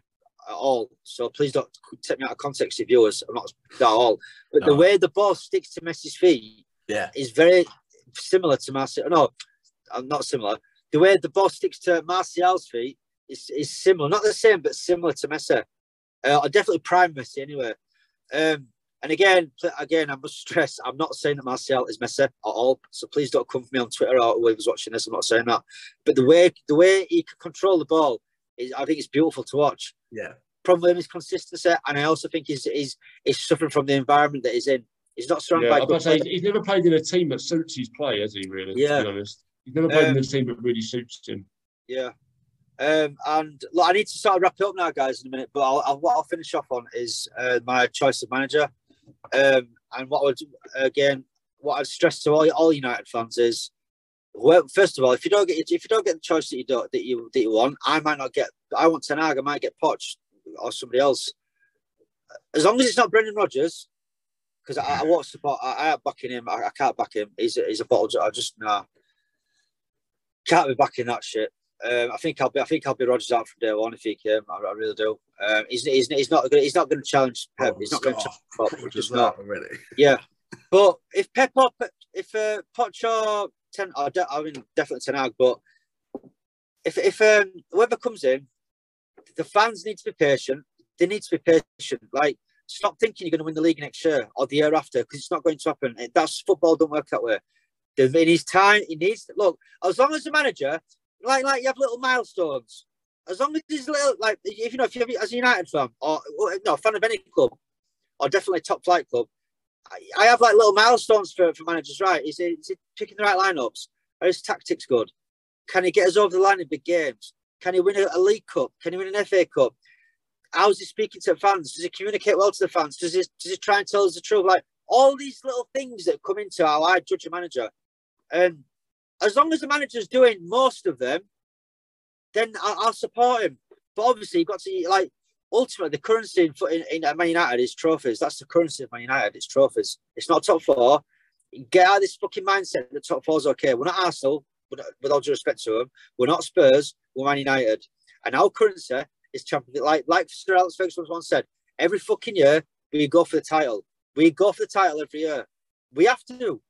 at all. So please don't take me out of context, if you viewers. I'm not at all. But the way the ball sticks to Messi's feet Yeah. is very similar to Martial. No, I'm not similar. The way the ball sticks to Martial's feet is, is similar, not the same, but similar to Messi. Uh, I definitely prime Messi anyway. Um, and again, again, I must stress, I'm not saying that Martial is Messi at all. So please don't come for me on Twitter or whoever's watching this. I'm not saying that. But the way the way he can control the ball is, I think, it's beautiful to watch. Yeah. Problem is consistency, and I also think he's he's, he's suffering from the environment that he's in. He's not surrounded Yeah, by good say, he's, he's never played in a team that suits his play, has he? Really? Yeah. To be honest, he's never played in Um, a team that really suits him. Yeah. Um, and look, I need to start wrap it up now, guys, in a minute. But I'll, I'll, what I'll finish off on is uh, my choice of manager. Um, and what I would again, what I'd stress to all, all United fans is, well, first of all, if you don't get if you don't get the choice that you don't that you that you want, I might not get. I want Ten Hag, I might get Poch or somebody else. As long as it's not Brendan Rodgers, because I, I won't support. I, I backing him. I, I can't back him. He's a, he's a bottle. I just nah. Can't be backing that shit. Um, I think I'll be. I think I'll be Rodgers out from day one if he came. I, I really do. Um, he's, he's, he's not. Gonna, he's not going to challenge Pep. he's not going to challenge Pep. Just not. really. Yeah, but if Pep or if uh, Poch or Ten, I, de- I mean definitely Ten Hag, but if if um, whoever comes in, the fans need to be patient. They need to be patient. Like stop thinking you're going to win the league next year or the year after because it's not going to happen. That's football. Don't work that way. In his time, he needs to look. As long as the manager, like like you have little milestones. As long as he's little, like if you know if you have as a United fan or, no fan of any club, or definitely top flight club, I, have like little milestones for, for managers, right? Is he, is he picking the right lineups? Are his tactics good? Can he get us over the line in big games? Can he win a, a League Cup? Can he win an FA Cup? How's he speaking to fans? Does he communicate well to the fans? Does he, does he try and tell us the truth? Like all these little things that come into how I judge a manager. And as long as the manager's doing most of them, then I, I'll support him. But obviously, you've got to like ultimately the currency in, in, in Man United is trophies. That's the currency of Man United. It's trophies. It's not top four. Get out of this fucking mindset that top four is okay. We're not Arsenal, with, with all due respect to them. We're not Spurs. We're Man United. And our currency is champion. Like like Sir Alex Ferguson once said, every fucking year we go for the title. We go for the title every year. We have to.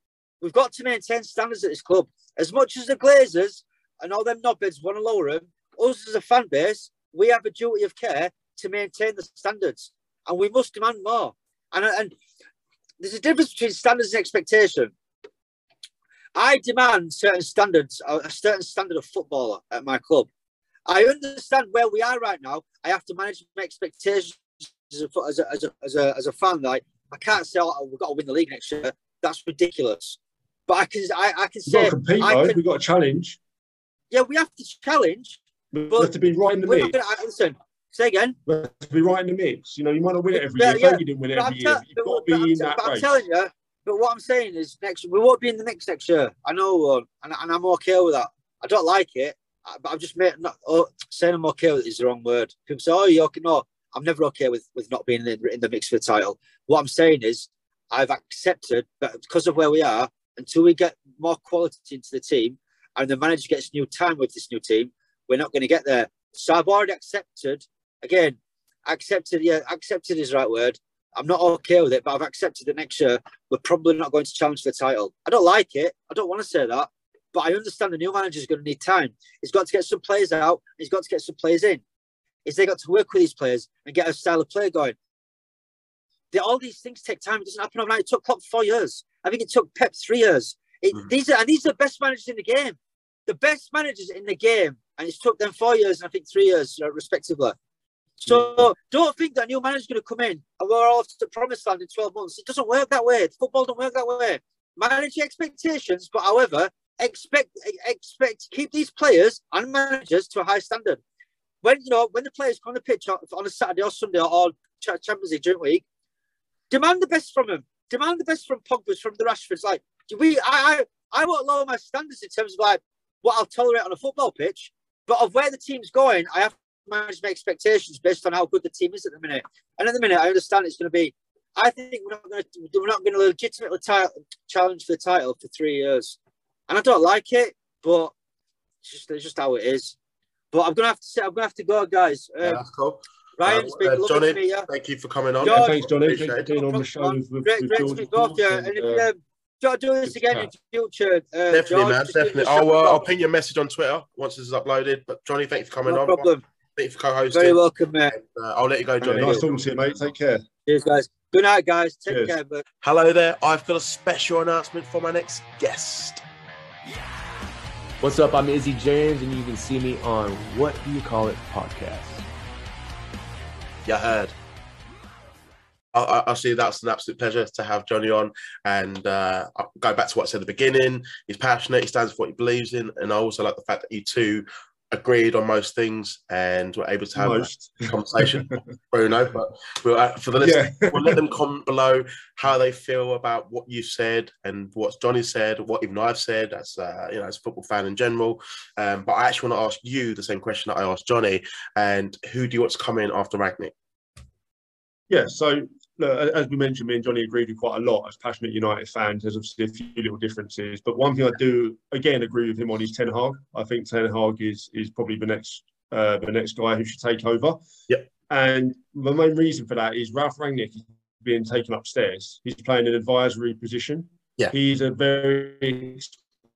We've got to maintain standards at this club. As much as the Glazers and all them knobheads want to lower them, us as a fan base, we have a duty of care to maintain the standards, and we must demand more. And and there's a difference between standards and expectation. I demand certain standards, a certain standard of footballer at my club. I understand where we are right now. I have to manage my expectations as a, as a, as a, as a, as a fan. Like I can't say, oh, we've got to win the league next year. That's ridiculous. But I can I, I can We've got say to compete, though. can- We've got to challenge. yeah, we have to challenge. We have to be right in the We're mix. not gonna, I- listen, say again. To be right in the mix. You know, you might not win it every Yeah, year. yeah. Fergie didn't win it But I'm, every year. You've got to but I'm, be in that but I'm telling you, but what I'm saying is next we won't be in the mix next year. I know, uh, and, and I'm okay with that. I don't like it, uh, but I'm just made, not oh, saying I'm okay with it is the wrong word. People say, "Oh, you're okay." No, I'm never okay with with not being in, in the mix for the title. What I'm saying is, I've accepted that because of where we are, until we get more quality into the team, and the manager gets new time with this new team, we're not going to get there. So I've already accepted. Again, accepted. Yeah, accepted is the right word. I'm not okay with it, but I've accepted that next year we're probably not going to challenge for the title. I don't like it. I don't want to say that, but I understand the new manager is going to need time. He's got to get some players out. He's got to get some players in. Is they got to work with these players and get a style of play going. They, all these things take time. It doesn't happen overnight. It took Klopp four years. I think it took Pep three years. It, Mhm. These are and these are the best managers in the game. The best managers in the game, and it's took them four years and I think three years, uh, respectively. So don't think that new manager's going to come in and we're off to the promised land in 12 months. It doesn't work that way. Football don't work that way. Manage your expectations, but however, expect expect keep these players and managers to a high standard. When you know when the players come on the pitch on a Saturday or Sunday or Champions League during week, demand the best from them. Demand the best from Pogba's, from the Rashfords. Like do we, I, I, I won't lower my standards in terms of like what I'll tolerate on a football pitch, but of where the team's going, I have manage my expectations based on how good the team is at the minute. And at the minute, I understand it's going to be. I think we're not going to we're not going to legitimately ti- challenge for the title for three years, and I don't like it, but it's just it's just how it is. But I'm gonna have to say I'm gonna have to go, guys. Um, Yeah, that's cool. Ryan, Uh, it's been uh, lovely Johnny, to meet you. Thank you for coming on. George, Yeah, thanks, Johnny. Appreciate Thanks for it. being on the show with, with, Great, with great to George, meet both of you. and, And if uh, you um, do, do this again chat. in future, uh, Definitely, George, man. Definitely. us a I'll, uh. I'll ping you a message on Twitter once this is uploaded. But Johnny, thank you for coming No on. problem. Thank you for co-hosting. Very welcome, mate. And, uh, I'll let you go, yeah, Johnny. nice talking to you, mate. Take care. Cheers, guys. Good night, guys. Take Cheers. care, but Hello there. I've got a special announcement for my next guest. What's up? I'm Izzy James, and you can see me on What Do You Call It podcast. You heard. I, I, I see that's an absolute pleasure to have Johnny on. And uh, I'll go back to what I said at the beginning. He's passionate. He stands for what he believes in. And I also like the fact that you two agreed on most things and were able to have Most. a conversation. Bruno, but we'll, uh, for the listeners, Yeah. we'll let them comment below how they feel about what you said and what Johnny said, what even I've said as uh, you know as a football fan in general. Um, but I actually want to ask you the same question that I asked Johnny. And who do you want to come in after Rangnick? Yeah, so look, as we mentioned, me and Johnny agreed with quite a lot as passionate United fans. There's obviously a few little differences, but one thing I do again agree with him on is Ten Hag. I think Ten Hag is is probably the next uh, the next guy who should take over. Yep. And the main reason for that is Ralph Rangnick is being taken upstairs. He's playing an advisory position. Yeah. He's a very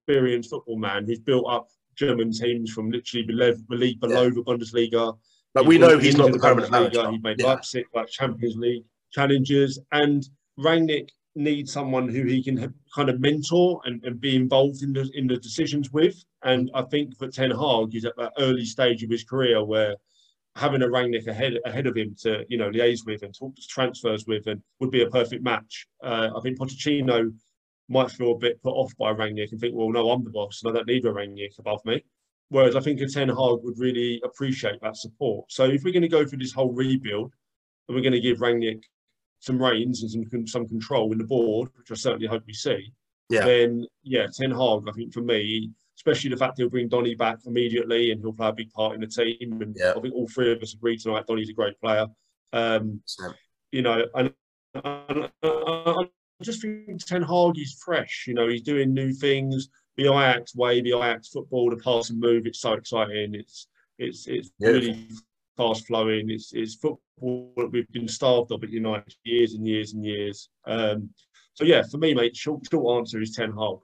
experienced football man. He's built up German teams from literally below, the league below the Bundesliga. But we know he's not the permanent manager. He made Yeah. Leipzig like Champions League challenges, and Rangnick needs someone who he can kind of mentor and, and be involved in the in the decisions with. And I think that Ten Hag is at that early stage of his career where having a Rangnick ahead ahead of him to you know liaise with and talk to transfers with and would be a perfect match. Uh, I think Pochettino might feel a bit put off by Rangnick and think, well, no, I'm the boss and I don't need a Rangnick above me. Whereas I think a Ten Hag would really appreciate that support. So if we're going to go through this whole rebuild and we're going to give Rangnick some reins and some some control in the board, which I certainly hope we see, Yeah. then yeah, Ten Hag, I think for me, especially the fact he'll bring Donny back immediately and he'll play a big part in the team. And Yeah. I think all three of us agree tonight Donny's a great player. Um, you know, and, and, I just think Ten Hag is fresh. You know, he's doing new things. The Ajax way, the Ajax football, the pass and move. It's so exciting. It's it's it's really fast flowing. It's it's football that we've been starved of at United for years and years and years. Um, so yeah, for me, mate, short short answer is Ten Hag.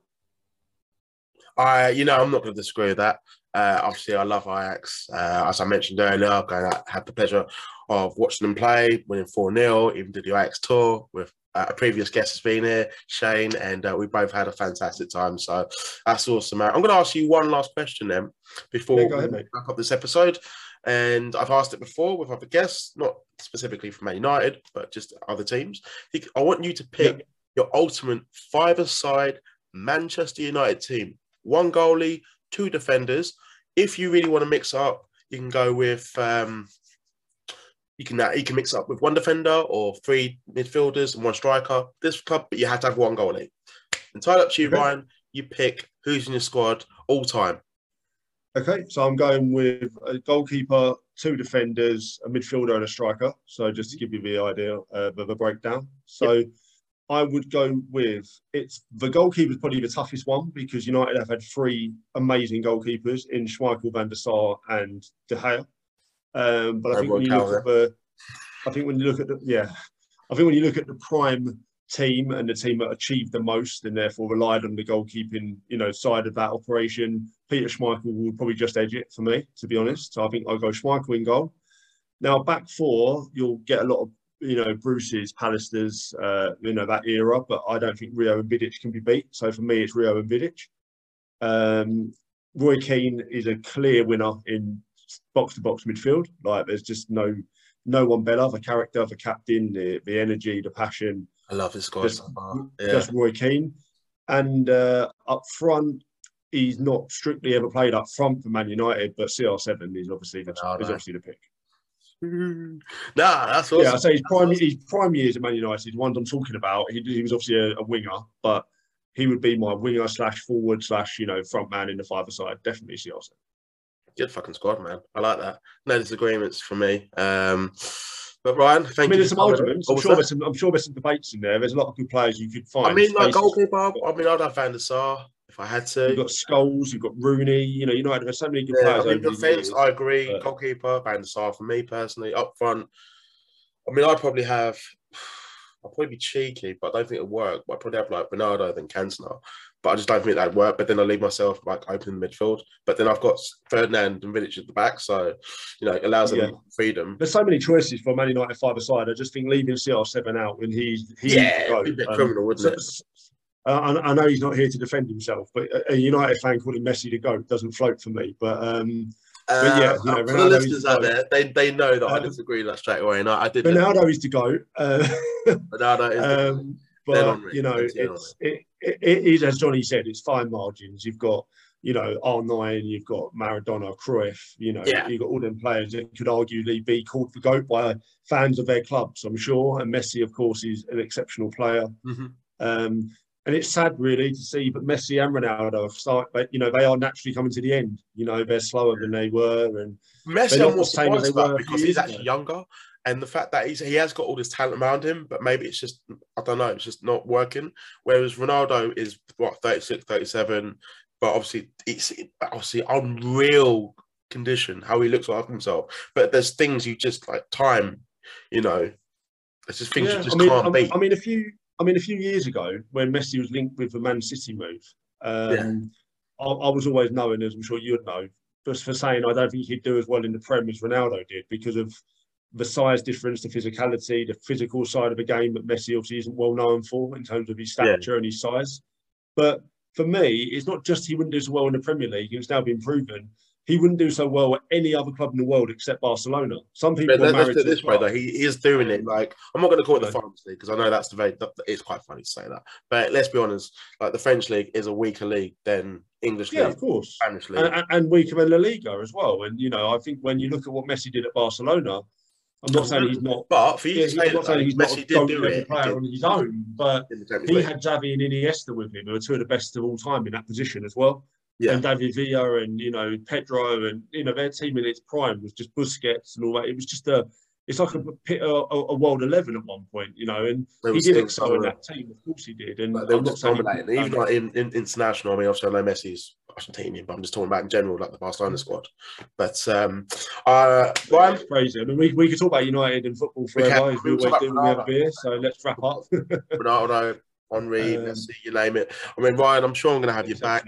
I, you know, I'm not going to disagree with that. Uh, obviously, I love Ajax. Uh, as I mentioned earlier, I had the pleasure of watching them play, winning 4 0, even did the Ajax tour with uh, a previous guest has been here, Shane, and uh, we both had a fantastic time. So that's awesome, man. I'm going to ask you one last question then before Yeah, go ahead, we mate. wrap up this episode. And I've asked it before with other guests, not specifically from Man United, but just other teams. I want you to pick your ultimate five-a-side Manchester United team. One goalie, two defenders. If you really want to mix up, you can go with um, you can you can mix up with one defender or three midfielders and one striker. This club, but you have to have one goalie. Entirely up to you, Okay. Ryan. You pick who's in your squad all time. Okay, so I'm going with a goalkeeper, two defenders, a midfielder, and a striker. So just to give you the idea uh, of a breakdown. So I would go with it's the goalkeeper is probably the toughest one because United have had three amazing goalkeepers in Schmeichel, Van der Sar, and De Gea. Um, but I think when you look at the, I think when you look at the yeah, I think when you look at the prime team and the team that achieved the most and therefore relied on the goalkeeping, you know, side of that operation, Peter Schmeichel would probably just edge it for me, to be honest. So I think I'll go Schmeichel in goal. Now back four, you'll get a lot of you know Bruce's, Pallister's, uh, you know that era, but I don't think Rio and Vidic can be beat. So for me, it's Rio and Vidic. Um, Roy Keane is a clear winner in box to box midfield. Like there's just no no one better. The character, the captain, the, the energy, the passion I love this guy. Just- so far. Yeah. just Roy Keane. And uh, up front, he's not strictly ever played up front for Man United, but CR7 is obviously the, Ronaldo. is obviously the pick. nah, that's awesome. Yeah, I say his prime his prime years at Man United, the ones I'm talking about. He, he was obviously a, a winger, but he would be my winger slash forward slash you know front man in the five side. Definitely CR7. Good fucking squad, man. I like that. No disagreements from me. Um, but Ryan, I thank mean, you. there's some arguments. I'm sure, there's some, I'm sure there's some debates in there. There's a lot of good players you could find. I mean, like Spaces. goalkeeper. I mean, I'd have Van der Sar if I had to. You've got Scholes, you've got Rooney. You know, United have so many good Yeah, I players. mean, defense. I agree. but- Goalkeeper, Van der Sar for me personally. Up front, I mean, I'd probably have. I'll probably be cheeky, but I don't think it'll work. But I'd probably have like Bernardo than Cantona. But I just don't think that'd work. But then I leave myself like open in the midfield. But then I've got Ferdinand and Vidic at the back, so you know it allows them Yeah. freedom. There's so many choices for Man United five aside. I just think leaving CR7 out when he's he's Yeah, it'd a bit GOAT. criminal, wouldn't it? Uh, I, I know he's not here to defend himself, but a- a United fan calling Messi the goat doesn't float for me. But um, But yeah, Uh, you know, for the listeners is out there, they, they know that I Um, disagree with that straight away, and I, I did. Ronaldo is the goat. Uh, Ronaldo is the- um, but you know, Dead it's it, it, it is as Johnny said, it's fine margins. You've got you know R9, you've got Maradona, Cruyff. You know, Yeah. you've got all them players that could arguably be called the goat by fans of their clubs. I'm sure, and Messi, of course, is an exceptional player. Mhm. Um, and it's sad, really, to see, but Messi and Ronaldo have start, but you know, they are naturally coming to the end. You know, they're slower than they were, and Messi, They're I'm more the same as they about were because he's actually ago. younger, and the fact that he's he has got all this talent around him, but maybe it's just I don't know, it's just not working. Whereas Ronaldo is what 36, 37, but obviously it's obviously unreal condition how he looks after himself. But there's things you just like time, you know. it's just things Yeah, you just I mean, can't I, beat. I mean, if few. I mean, a few years ago, when Messi was linked with the Man City move, um, I, I was always known, as I'm sure you'd know, just for saying I don't think he'd do as well in the Prem as Ronaldo did because of the size difference, the physicality, the physical side of the game that Messi obviously isn't well known for in terms of his Yeah. stature and his size. But for me, it's not just he wouldn't do as well in the Premier League; it's now been proven he wouldn't do so well at any other club in the world except Barcelona. Some people But let's married put it to this way though, he is doing it. Like I'm not going to call it the No. France league because I know that's the very. It's quite funny to say that, but let's be honest. Like the French league is a weaker league than English league. Yeah, of course. Spanish league. and, and weaker than La Liga as well. And you know, I think when you look at what Messi did at Barcelona, I'm not saying he's not. but for you Yeah, to I'm say not saying he's not Messi a did do it player on his own, but in the Champions he had Xavi and Iniesta with him, who are two of the best of all time in that position as well. Yeah. And David Villa and you know Pedro and you know their team in its prime was just Busquets and all that. It was just a. It's like a, a, a world eleven at one point, you know, and he did excel in that team. Of course, he did. And they were just dominating. Even like in, in international, I mean, obviously I know Messi's Argentinian, but I'm just talking about in general, like the Barcelona squad. But um, uh, Ryan, crazy. I mean, we, we could talk about United and football We can. forever, we We'll always do when we have beer. So let's wrap up. Ronaldo, Henri, Um, Messi, you name it. I mean, Ryan, I'm sure I'm going to have you back.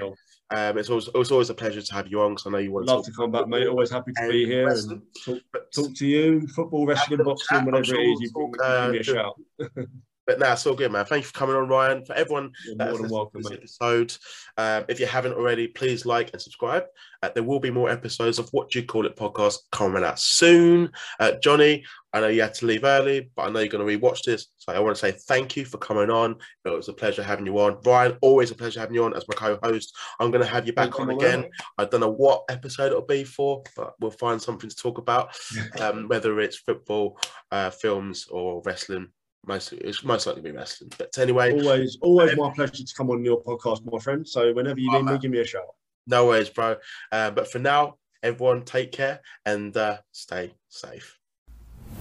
Um, it's always it's always a pleasure to have you on because I know you want Love to to come back, mate. Always happy to be here and talk, talk to you, football, wrestling, boxing, whatever sure it is. You talk, give me uh, a shout. But now it's all good, man. Thank you for coming on, Ryan. For everyone You're more than welcome, mate. episode, um, if you haven't already, please like and subscribe. Uh, there will be more episodes of What Do You Call It podcast coming out soon. Uh, Johnny, I know you had to leave early, but I know you're going to rewatch this. So I want to say thank you for coming on. It was a pleasure having you on. Ryan, always a pleasure having you on as my co-host. I'm going to have you back on again. I don't know what episode it'll be for, but we'll find something to talk about, um, whether it's football, uh, films, or wrestling. Most it's most likely be wrestling. But anyway, Always, always my pleasure to come on your podcast, my friend. So whenever you need me, give me a shout. no worries, bro. Uh, but for now, everyone take care and uh, stay safe.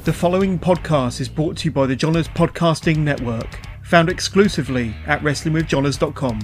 The following podcast is brought to you by the Johners Podcasting Network, found exclusively at WrestlingWithJohners.com.